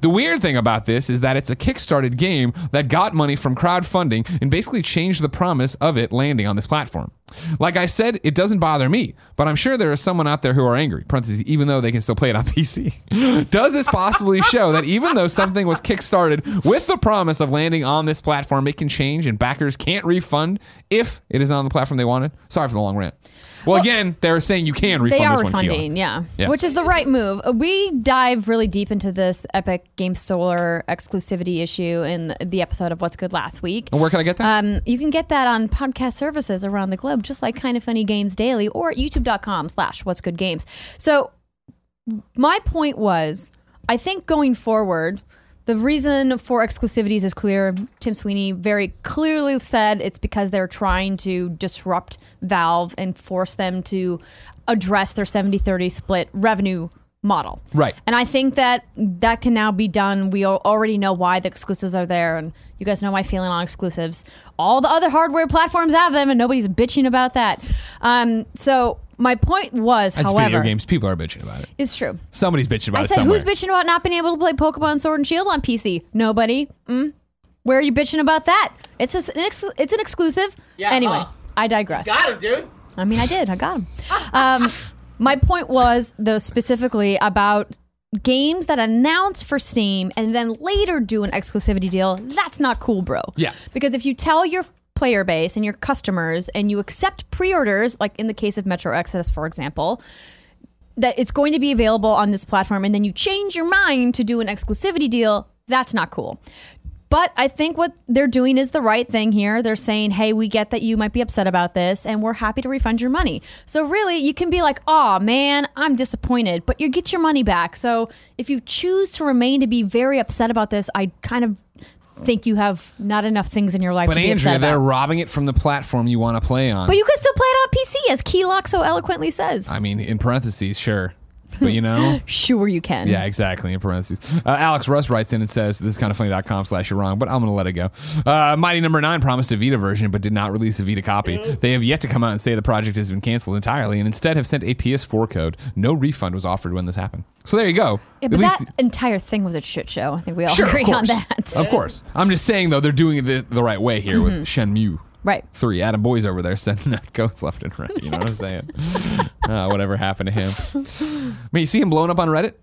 The weird thing about this is that it's a kickstarted game that got money from crowdfunding and basically changed the promise of it landing on this platform. Like I said, it doesn't bother me, but I'm sure there is someone out there who are angry, even though they can still play it on (laughs) PC. Does this possibly show that even though something was kickstarted with the promise of landing on this platform, it can change and backers can't refund if it is on the platform they wanted? Sorry for the long rant. Well, again, they're saying you can refund They are this one, refunding, yeah. Yeah. Which is the right move. Uh, We dive really deep into this Epic Game Store exclusivity issue in the episode of What's Good last week. And where can I get that? Um, you can get that on podcast services around the globe, just like Kind of Funny Games Daily or at youtube.com slash What's Good Games. So my point was, I think going forward, the reason for exclusivities is clear. Tim Sweeney very clearly said it's because they're trying to disrupt Valve and force them to address their 70 30 split revenue model. Right. And I think that that can now be done. We already know why the exclusives are there. And you guys know my feeling on exclusives. All the other hardware platforms have them, and nobody's bitching about that. Um, so my point was, That's however, video games. People are bitching about it. it. is true. Somebody's bitching about I it said, somewhere. who's bitching about not being able to play Pokemon Sword and Shield on PC? Nobody. Mm. Where are you bitching about that? It's a, an ex- it's an exclusive. Yeah, Anyway, huh. I digress. Got him, dude. I mean, I did. I got him. Um, (laughs) my point was, though, specifically about games that announce for Steam and then later do an exclusivity deal. That's not cool, bro. Yeah. Because if you tell your player base and your customers and you accept pre-orders, like in the case of Metro Exodus, for example, that it's going to be available on this platform and then you change your mind to do an exclusivity deal, that's not cool. But I think what they're doing is the right thing here. They're saying, hey, we get that you might be upset about this and we're happy to refund your money. So, really, you can be like, oh man, I'm disappointed, but you get your money back. So, if you choose to remain to be very upset about this, I kind of think you have not enough things in your life but to be Andrea, upset they're about. robbing it from the platform you want to play on. But you can still play it on PC, as Keylock so eloquently says. I mean, in parentheses, sure. (laughs) But you know, sure, you can. yeah, exactly. In parentheses, uh, Alex Russ writes in and says, "This is kind of funny.com slash you're wrong," but I'm going to let it go. Uh, Mighty Number Nine promised a Vita version, but did not release a Vita copy. They have yet to come out and say the project has been canceled entirely, and instead have sent a PS4 code. No refund was offered when this happened. So there you go. Yeah, but that entire thing was a shit show. I think we all sure, agree on that. Of course, I'm just saying though they're doing it the, the right way here with Shenmue. Right. Three Adam Boyes over there (laughs) sending out codes left and right. You know what I'm saying? (laughs) uh, whatever happened to him? I mean, you see him blowing up on Reddit.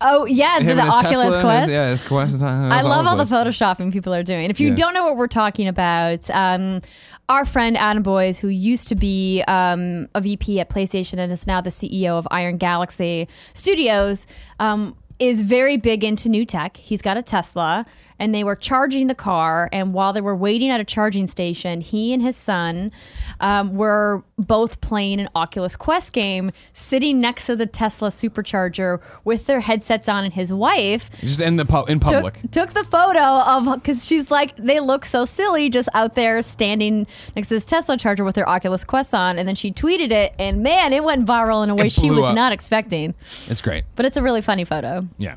Oh yeah, the, the Oculus Tesla, Quest. His, yeah, his Quest. I love all the photoshopping people are doing. If you Yeah. don't know what we're talking about, um, our friend Adam Boyes, who used to be um, a VP at PlayStation and is now the CEO of Iron Galaxy Studios, um, is very big into new tech. He's got a Tesla, and they were charging the car. And while they were waiting at a charging station, he and his son um, were both playing an Oculus Quest game, sitting next to the Tesla supercharger with their headsets on, and his wife Just in the pu- in public. took, took the photo of because she's like they look so silly just out there standing next to this Tesla charger with their Oculus Quest on, and then she tweeted it, and man, it went viral in a way she was up. not expecting. It's great. But it's a really funny photo. Yeah.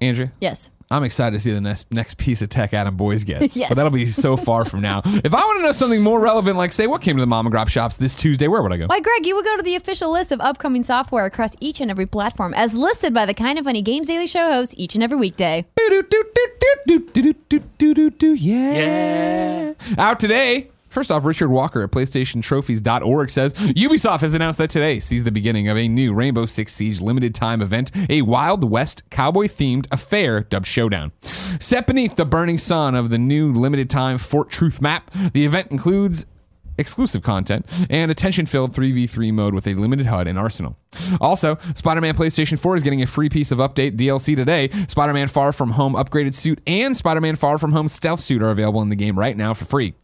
Andrew? Yes. I'm excited to see the next next piece of tech Adam Boyes gets. Yes. But that'll be so far from now. If I want to know something more relevant, like say what came to the mom and grop shops this Tuesday, where would I go? Why, Greg, you would go to the official list of upcoming software across each and every platform, as listed by the Kind of Funny Games Daily Show host each and every weekday. Yeah. Yeah. Out today. First off, Richard Walker at PlayStationTrophies.org says Ubisoft has announced that today sees the beginning of a new Rainbow Six Siege limited time event, a Wild West cowboy themed affair dubbed Showdown. Set beneath the burning sun of the new limited time Fort Truth map, the event includes exclusive content, and attention filled 3v3 mode with a limited HUD and arsenal. Also, Spider Man PlayStation 4 is getting a free piece of update DLC today. Spider Man Far From Home upgraded suit and Spider Man Far From Home stealth suit are available in the game right now for free.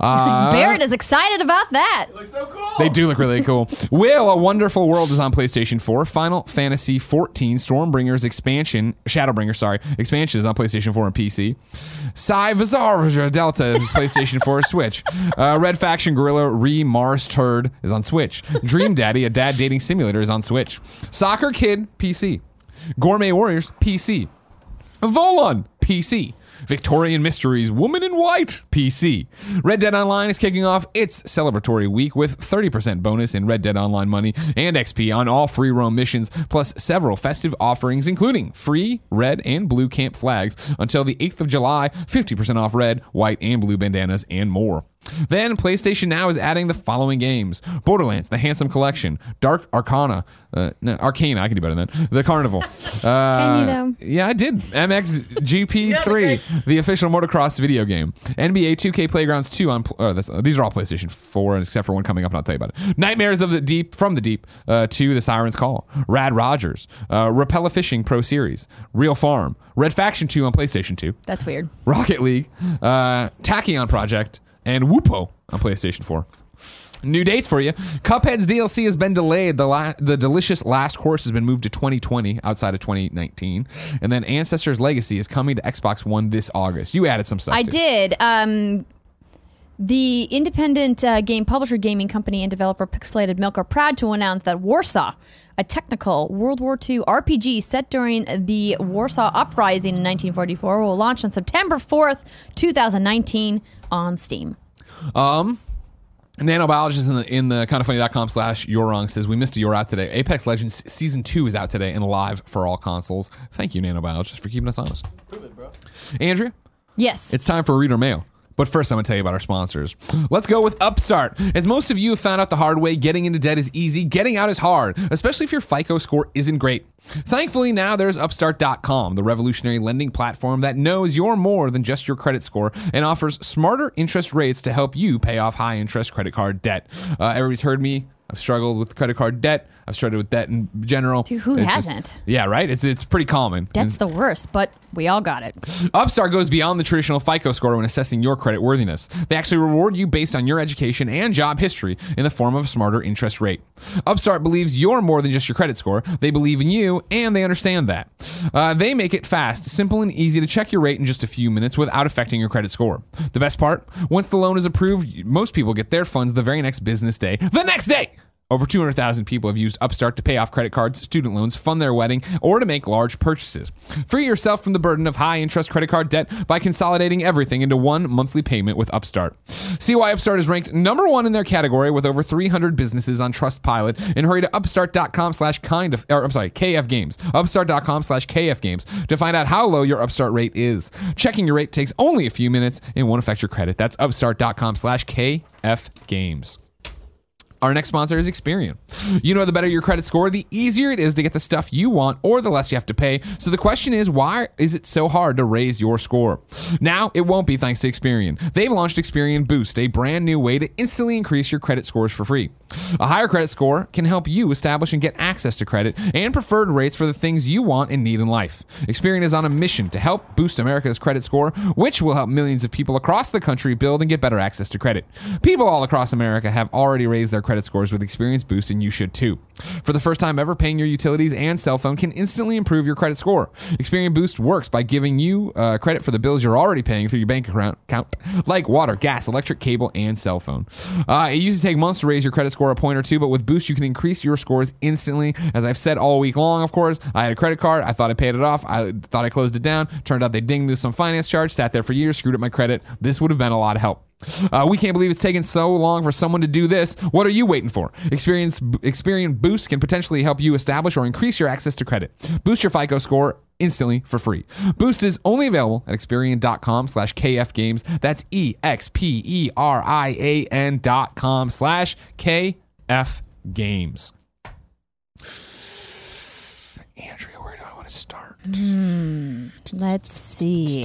Uh, Barrett is excited about that. they do look really cool. (laughs) Will a Wonderful World is on PlayStation 4. Final Fantasy 14 Stormbringers expansion, Shadowbringer, sorry, expansion is on PlayStation 4 and PC. Psyvariar Delta PlayStation 4 (laughs) Switch. Uh, Red Faction Guerrilla Re Mars Turd is on Switch. Dream Daddy, a dad dating simulator, is on Switch. Soccer Kid PC. Gourmet Warriors PC. Volon PC. Victorian Mysteries Woman in White PC. Red Dead Online is kicking off its celebratory week with 30% bonus in Red Dead Online money and XP on all free roam missions, plus several festive offerings, including free red and blue camp flags until the 8th of July, 50% off red, white, and blue bandanas, and more. Then PlayStation Now is adding the following games: Borderlands, The Handsome Collection, Dark Arcana, uh, no, Arcana. I can do better than that. The Carnival. (laughs) Uh, Can you though? Yeah, I did. MXGP3, (laughs) the official motocross video game. NBA 2K Playgrounds 2 on. Uh, uh, these are all PlayStation 4, except for one coming up, and I'll tell you about it. Nightmares of the Deep, from the Deep, uh, to The Siren's Call. Rad Rogers, uh, Rapala Fishing Pro Series, Real Farm, Red Faction 2 on PlayStation 2. That's weird. Rocket League, uh, Tachyon Project, and Whoopo on PlayStation 4. New dates for you. Cuphead's DLC has been delayed. The la- the delicious last course has been moved to 2020 outside of 2019. And then Ancestors Legacy is coming to Xbox One this August. You added some stuff. I too. did. Um, the independent uh, game publisher, gaming company, and developer Pixelated Milk are proud to announce that Warsaw, a technical World War II RPG set during the Warsaw Uprising in 1944, will launch on September 4th, 2019 on Steam. Um, Nanobiologist in the in the kindoffunny.com slash you're wrong says we missed a you're out today. Apex Legends season two is out today and live for all consoles. Thank you, Nanobiologist, for keeping us honest. Prove it, bro. Andrea, Yes. It's time for a reader mail. But first, I'm going to tell you about our sponsors. Let's go with Upstart. As most of you have found out the hard way, getting into debt is easy, getting out is hard, especially if your FICO score isn't great. Thankfully, now there's Upstart.com, the revolutionary lending platform that knows you're more than just your credit score and offers smarter interest rates to help you pay off high interest credit card debt. Uh, everybody's heard me. I've struggled with credit card debt. I've struggled with debt in general. Dude, who It's just- hasn't? yeah, right? It's, it's pretty common. That's the worst, but we all got it. Upstart goes beyond the traditional FICO score when assessing your credit worthiness. They actually reward you based on your education and job history in the form of a smarter interest rate. Upstart believes you're more than just your credit score. They believe in you, and they understand that. Uh, they make it fast, simple, and easy to check your rate in just a few minutes without affecting your credit score. The best part? Once the loan is approved, most people get their funds the very next business day. The next day! Over 200,000 people have used Upstart to pay off credit cards, student loans, fund their wedding, or to make large purchases. Free yourself from the burden of high interest credit card debt by consolidating everything into one monthly payment with Upstart. See why Upstart is ranked number one in their category with over 300 businesses on Trustpilot and hurry to upstart.com slash kind of, or I'm sorry, KF Games. Upstart.com slash KF Games to find out how low your Upstart rate is. Checking your rate takes only a few minutes and won't affect your credit. That's upstart.com slash KF Games. Our next sponsor is Experian. You know, the better your credit score, the easier it is to get the stuff you want or the less you have to pay. So the question is, why is it so hard to raise your score? Now, it won't be thanks to Experian. They've launched Experian Boost, a brand new way to instantly increase your credit scores for free. A higher credit score can help you establish and get access to credit and preferred rates for the things you want and need in life. Experian is on a mission to help boost America's credit score, which will help millions of people across the country build and get better access to credit. People all across America have already raised their credit scores with Experian Boost, and you should too. For the first time ever, paying your utilities and cell phone can instantly improve your credit score. Experian Boost works by giving you uh, credit for the bills you're already paying through your bank account, account like water, gas, electric, cable, and cell phone. Uh, it used to take months to raise your credit score a point or two, but with Boost, you can increase your scores instantly. As I've said all week long, of course, I had a credit card. I thought I paid it off. I thought I closed it down. Turned out they dinged me with some finance charge. Sat there for years, screwed up my credit. This would have been a lot of help. Uh, we can't believe it's taken so long for someone to do this. What are you waiting for? Experience Experian Boost can potentially help you establish or increase your access to credit. Boost your FICO score instantly for free. Boost is only available at Experian.com slash KF Games. That's E X P E R I A N dot com slash KF Games. (sighs) Andrea, where do I want to start? Hmm. Let's see.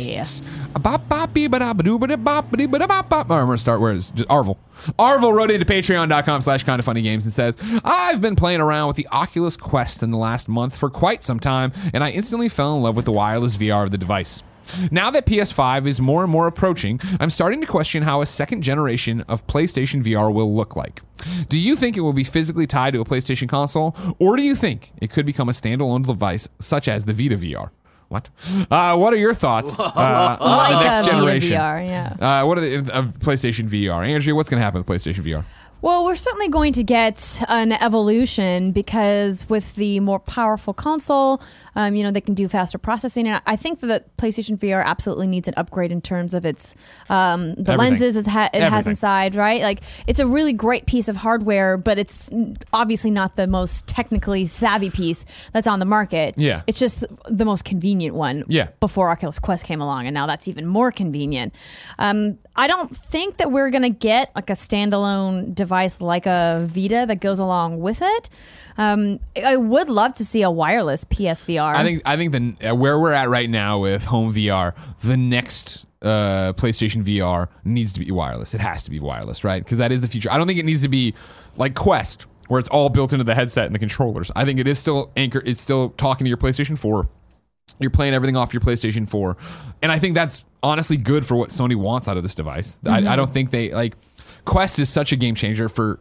I'm gonna start where it's just Arvel. Arvel wrote into patreon.com slash kind of funny games and says, I've been playing around with the Oculus Quest in the last month for quite some time, and I instantly fell in love with the wireless VR of the device. Now that PS5 is more and more approaching, I'm starting to question how a second generation of PlayStation VR will look like. Do you think it will be physically tied to a PlayStation console, or do you think it could become a standalone device such as the Vita VR? What? Uh, what are your thoughts uh, (laughs) on like the next generation? VR, yeah. Uh, what are the uh, PlayStation VR? Andrea, what's going to happen with PlayStation VR? Well, we're certainly going to get an evolution because with the more powerful console, um, you know, they can do faster processing. And I think that the PlayStation VR absolutely needs an upgrade in terms of its um, the Everything. lenses it, ha- it has inside, right? Like it's a really great piece of hardware, but it's obviously not the most technically savvy piece that's on the market. Yeah. it's just the most convenient one. Yeah. before Oculus Quest came along, and now that's even more convenient. Um, I don't think that we're gonna get like a standalone device like a Vita that goes along with it. Um, I would love to see a wireless PSVR. I think I think the uh, where we're at right now with home VR, the next uh, PlayStation VR needs to be wireless. It has to be wireless, right? Because that is the future. I don't think it needs to be like Quest, where it's all built into the headset and the controllers. I think it is still anchor. It's still talking to your PlayStation Four. You're playing everything off your PlayStation 4. And I think that's honestly good for what Sony wants out of this device. I, I don't think they like Quest is such a game changer for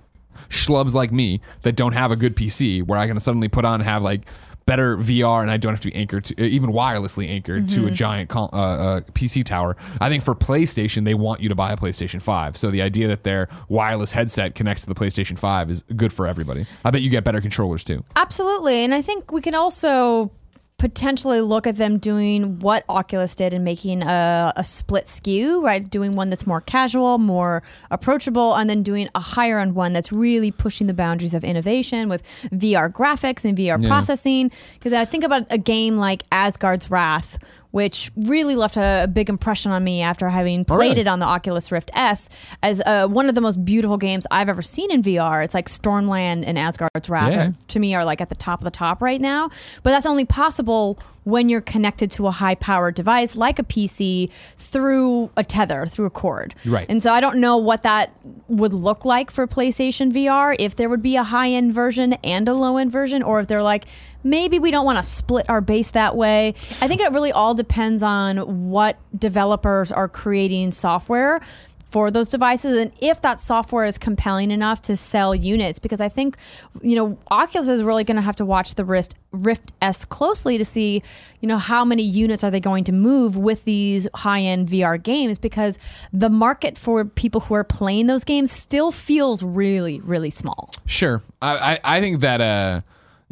schlubs like me that don't have a good PC where I can suddenly put on and have like better VR and I don't have to be anchored to even wirelessly anchored to a giant uh, uh, PC tower. I think for PlayStation they want you to buy a PlayStation 5. So the idea that their wireless headset connects to the PlayStation 5 is good for everybody. I bet you get better controllers too. Absolutely. And I think we can also potentially look at them doing what Oculus did and making a, a split SKU, right? Doing one that's more casual, more approachable, and then doing a higher end one that's really pushing the boundaries of innovation with VR graphics and VR Yeah. processing. Because I think about a game like Asgard's Wrath. Which really left a, a big impression on me after having played really? it on the Oculus Rift S as uh, one of the most beautiful games I've ever seen in VR. It's like Stormland and Asgard's Wrath Yeah. to me are like at the top of the top right now. But that's only possible when you're connected to a high powered device like a PC through a tether, through a cord. Right. And so I don't know what that would look like for PlayStation VR, if there would be a high end version and a low end version, or if they're like, maybe we don't want to split our base that way. I think it really all depends on what developers are creating software for those devices and if that software is compelling enough to sell units because I think you know Oculus is really going to have to watch the Rift Rift S closely to see you know how many units are they going to move with these high-end VR games because the market for people who are playing those games still feels really really small. Sure. I, I, I think that, uh,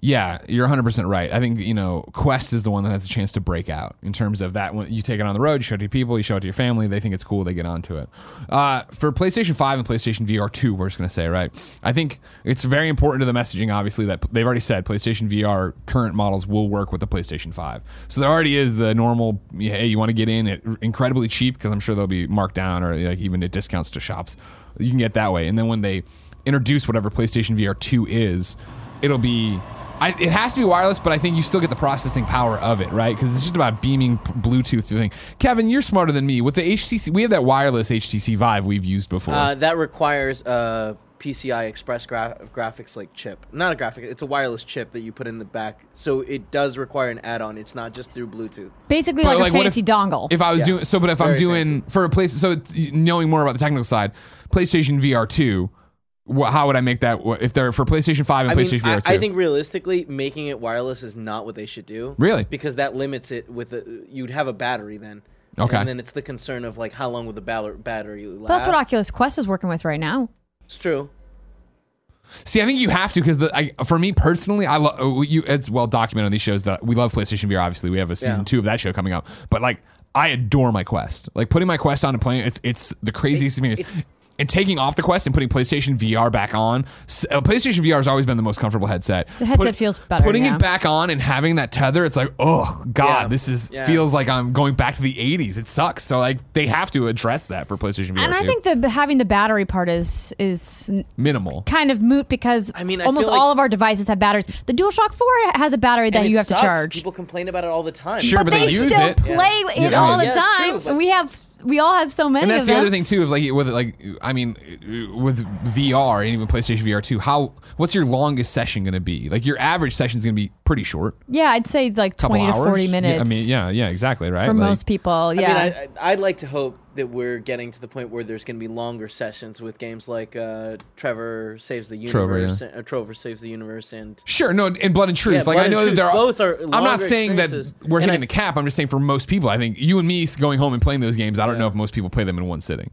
yeah, you're 100% right. I think, you know, Quest is the one that has a chance to break out in terms of that. When you take it on the road, you show it to people, you show it to your family, they think it's cool, they get onto it. Uh, for PlayStation 5 and PlayStation VR 2, we're just going to say, right? I think it's very important to the messaging, obviously, that they've already said PlayStation VR current models will work with the PlayStation 5. So there already is the normal, hey, you want to get in at incredibly cheap, because I'm sure they'll be marked down or like even at discounts to shops. You can get that way. And then when they introduce whatever PlayStation VR 2 is, it'll be. I, it has to be wireless, but I think you still get the processing power of it, right? Because it's just about beaming Bluetooth thing. Kevin, you're smarter than me. With the HTC, we have that wireless HTC Vive we've used before. Uh, that requires a PCI Express gra- graphics like chip. Not a graphic. It's a wireless chip that you put in the back. So it does require an add-on. It's not just through Bluetooth. Basically But, like, a fancy if, dongle. If I was Yeah. doing so, but if I'm Very doing for a place, so it's, knowing more about the technical side, PlayStation VR 2, wh- how would I make that? If they're for PlayStation 5 and I mean, PlayStation I, VR 2? I think realistically, making it wireless is not what they should do. Really? Because that limits it with a, you'd have a battery then. Okay. And then it's the concern of like how long will the battery last. But that's what Oculus Quest is working with right now. It's true. See, I think you have to because the I, for me personally, I love uh, you. It's well documented on these shows that we love PlayStation VR. Obviously, we have a season Yeah. two of that show coming up. But like, I adore my Quest. Like putting my Quest on and playing. It's it's the craziest experience. it's- and taking off the Quest and putting PlayStation VR back on. Uh, PlayStation VR has always been the most comfortable headset. The headset feels better, Putting yeah. it back on and having that tether, it's like, oh god, Yeah. this is Yeah. feels like I'm going back to the '80s. It sucks. So like, they have to address that for PlayStation VR. And I too. think the having the battery part is is minimal. kind of moot because I mean, I almost like- all of our devices have batteries. The DualShock 4 has a battery that you have sucks. to charge. People complain about it all the time. Sure, but, but they they, use still it. play Yeah. it Yeah, all the Yeah, time. true, and we have we all have so many And that's of the them. other thing too. Is like with like I mean, with VR and even PlayStation VR two. How what's your longest session going to be? Like your average session is going to be pretty short. Yeah, I'd say like Couple 20 to 40 minutes Yeah, I mean, yeah, yeah, exactly, right. for Like, most people. Yeah. I mean, I, I- I'd like to hope that we're getting to the point where there's going to be longer sessions with games like uh, Trevor Saves the Trover, Universe, uh, Trover Saves the Universe, and Sure, no, in Blood and Truth. Yeah, like Blood I and know that Truth, there are. both are I'm not saying that we're hitting I- the cap. I'm just saying for most people, I think you and me going home and playing those games. I don't know if most people play them in one sitting.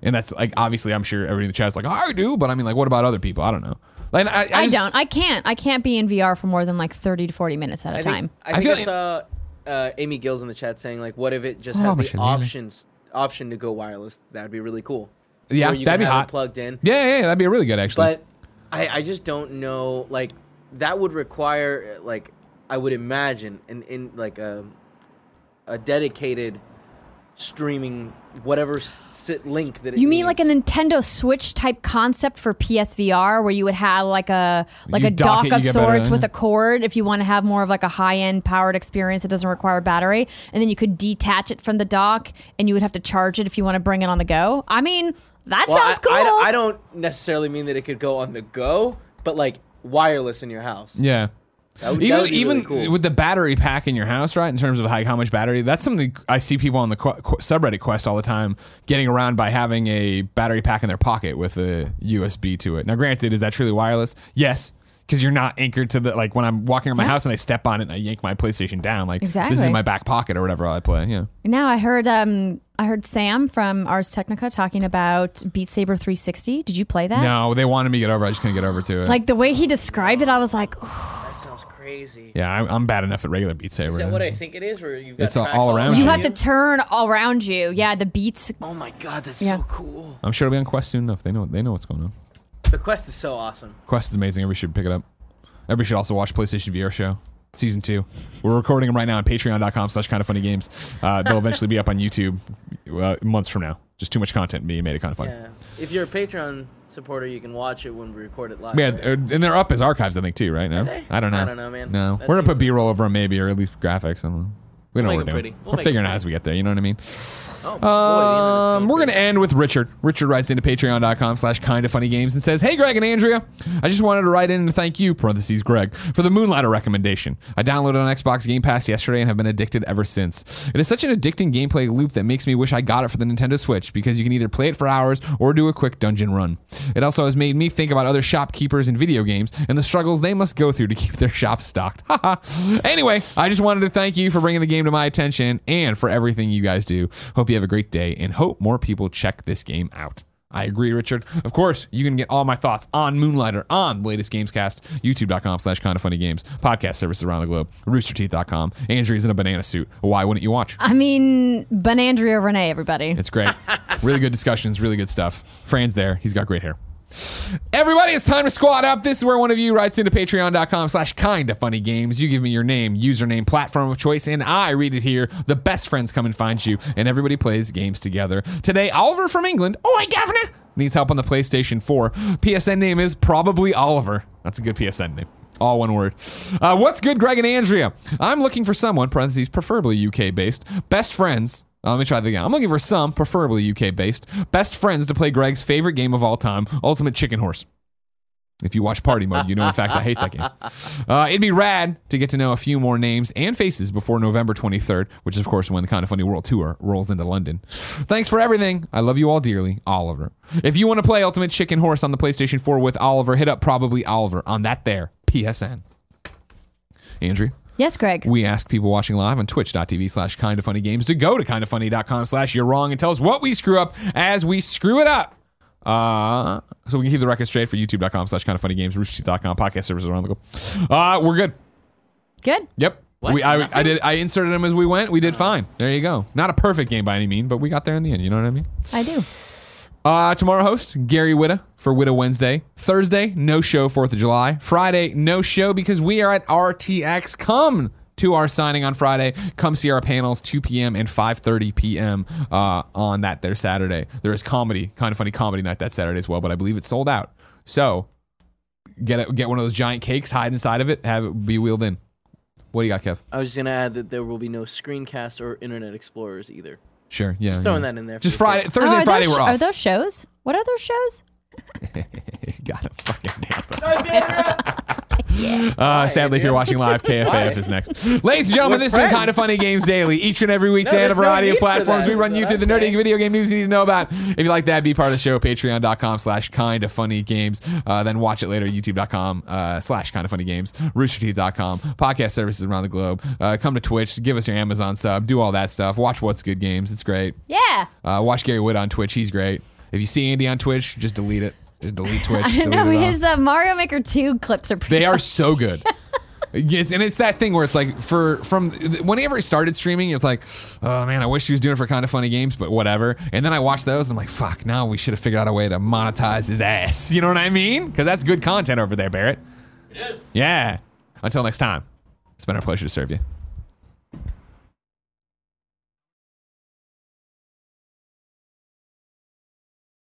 And that's like obviously I'm sure everybody in the chat's like I do, but I mean like what about other people? I don't know. Like I, I, I just- don't. I can't. I can't be in VR for more than like 30 to 40 minutes at a I time. think, I, I think feel I like- saw uh, Amy Gills in the chat saying like, "What if it just Oh, has my the shit, yeah. options option to go wireless? That'd be really cool. Yeah, you that'd be hot. plugged in. Yeah, yeah, yeah, that'd be really good actually. But I, I just don't know. Like that would require like I would imagine in in like a a dedicated streaming whatever sit link that it You mean like a. Nintendo Switch type concept for PSVR, where you would have like a like You a dock dock it, of get better, sorts with a cord, if you want to have more of like a high end powered experience that doesn't require battery, and then you could detach it from the dock, and you would have to charge it if you want to bring it on the go. I mean, that Well, sounds I, cool. I, I don't necessarily mean that it could go on the go, but like wireless in your house. yeah. That would, that even would be even really cool. with the battery pack in your house, right? In terms of like how much battery, that's something I see people on the qu- qu- subreddit Quest all the time getting around by having a battery pack in their pocket with a USB to it. Now, granted, is that truly wireless? Yes, because you're not anchored to the like when I'm walking around my Yeah. house and I step on it and I yank my PlayStation down, like this is in my back pocket or whatever I play. Yeah, Now I heard um I heard Sam from Ars Technica talking about Beat Saber 360. Did you play that? no, they wanted me to get over. I just couldn't get over to it. Like the way he described it, I was like, that sounds crazy. yeah, I'm, I'm bad enough at regular Beat Saber. Is that what I think it is? Where you've got It's all- tracks all around you you. have to turn all around you. Yeah, the beats. Oh my god, that's Yeah. so cool. I'm sure it'll be on Quest soon enough. They know they know what's going on. The quest is so awesome. Quest is amazing. Everybody should pick it up. Everybody should also watch PlayStation VR show season two. We're recording them right now on patreon.com slash kind of funny games. Uh, they'll eventually be up on YouTube uh, months from now. Just too much content being made it kind of funny. Yeah. If you're a Patreon supporter, you can watch it when we record it live. Yeah, right? uh, and they're up as archives, I think, too, right? No, they? I don't know. I don't know, man. No, That we're gonna put B-roll over them, maybe, or at least graphics. I don't know. We know We'll what we're doing. pretty. We'll we're figuring out pretty. as we get there. You know what I mean? Oh, boy, Um, we're going to end with Richard. Richard writes into patreon.com slash kind of funny games and says, Hey, Greg and Andrea. I just wanted to write in and thank you, parentheses, Greg, for the Moonlighter recommendation. I downloaded on Xbox Game Pass yesterday and have been addicted ever since. It is such an addicting gameplay loop that makes me wish I got it for the Nintendo Switch because you can either play it for hours or do a quick dungeon run. It also has made me think about other shopkeepers in video games and the struggles they must go through to keep their shops stocked. (laughs) Haha. anyway, I just wanted to thank you for bringing the game to my attention and for everything you guys do. Hope you have a great day and hope more people check this game out. I agree, Richard. Of course, you can get all my thoughts on Moonlighter on the latest Gamescast, youtube.com slash kind of funny games, podcast services around the globe, roosterteeth.com. Andrea's in a banana suit. Why wouldn't you watch? I mean, Benandria Renee, everybody. It's great. really good discussions, really good stuff. Fran's there. He's got great hair. Everybody, it's time to squad up. This is where one of you writes into patreon.com slash kind of funny games. You give me your name, username, platform of choice, and I read it here. The best friends come and find you, and everybody plays games together. Today, Oliver from England. Oh, I governor! Needs help on the PlayStation 4. PSN name is probably Oliver. That's a good PSN name. All one word. Uh, what's good, Greg and Andrea? I'm looking for someone, parentheses, preferably UK based, best friends. Uh, let me try that again. I'm looking for some, preferably UK based, best friends to play Greg's favorite game of all time, Ultimate Chicken Horse. If you watch Party Mode, you know, in fact, I hate that game. (laughs) Uh, it'd be rad to get to know a few more names and faces before November 23rd, which is, of course, when the Kind of Funny World Tour rolls into London. Thanks for everything. I love you all dearly, Oliver. If you want to play Ultimate Chicken Horse on the PlayStation 4 with Oliver, hit up probably Oliver on that there PSN. Andrew? Yes, Greg. We ask people watching live on twitch.tv slash kind of funny games to go to kindoffunny.com slash you're wrong and tell us what we screw up as we screw it up. Uh, so we can keep the record straight for youtube.com slash kind of funny games, roosterteeth.com, podcast services around the globe. Uh, we're good. Good. Yep. We, I, I did. I inserted them as we went. We did fine. There you go. Not a perfect game by any mean, but we got there in the end. You know what I mean? I do. Uh, tomorrow host Gary Whitta for Whitta Wednesday. Thursday, no show, 4th of July. Friday, no show because we are at RTX. Come to our signing on Friday. Come see our panels 2 p.m. and 5:30 p.m. Uh, on that there Saturday. There is comedy, kind of funny comedy night that Saturday as well, but I believe it's sold out. So get it, get one of those giant cakes, hide inside of it, have it be wheeled in. What do you got, Kev? I was just gonna add that there will be no screencast or Internet Explorers either. Sure, yeah. Just yeah. throwing that in there. Just the Friday, kids. Thursday, oh, and are Friday those, we're off. Are those shows? What are those shows? (laughs) got it fucking (laughs) nailed (laughs) it. Uh, sadly, if you're watching live, (laughs) KFAF is next. Ladies and gentlemen, We're this has been kind of funny games daily. Each and every weekday on a there's no variety of need for platforms. that, We run you through the nerdy video game news you need to know about. If you like that, be part of the show. Patreon.com slash kind of funny games. Uh, then watch it later. YouTube.com uh, slash kind of funny games. Roosterteeth.com. Podcast services around the globe. Uh, come to Twitch. Give us your Amazon sub. Do all that stuff. Watch What's Good Games. It's great. Yeah. Uh, watch Gary Wood on Twitch. He's great. If you see Andy on Twitch, just delete it. Just delete Twitch. (laughs) I don't know. His uh, Mario Maker 2 clips are pretty They are so good. It's, and it's that thing where it's like for from whenever he started streaming, it's like, oh man, I wish he was doing it for kind of funny games, but whatever. And then I watch those, and I'm like, fuck, now we should have figured out a way to monetize his ass. You know what I mean? Because that's good content over there, Barrett. It is. Yeah. Until next time, it's been our pleasure to serve you.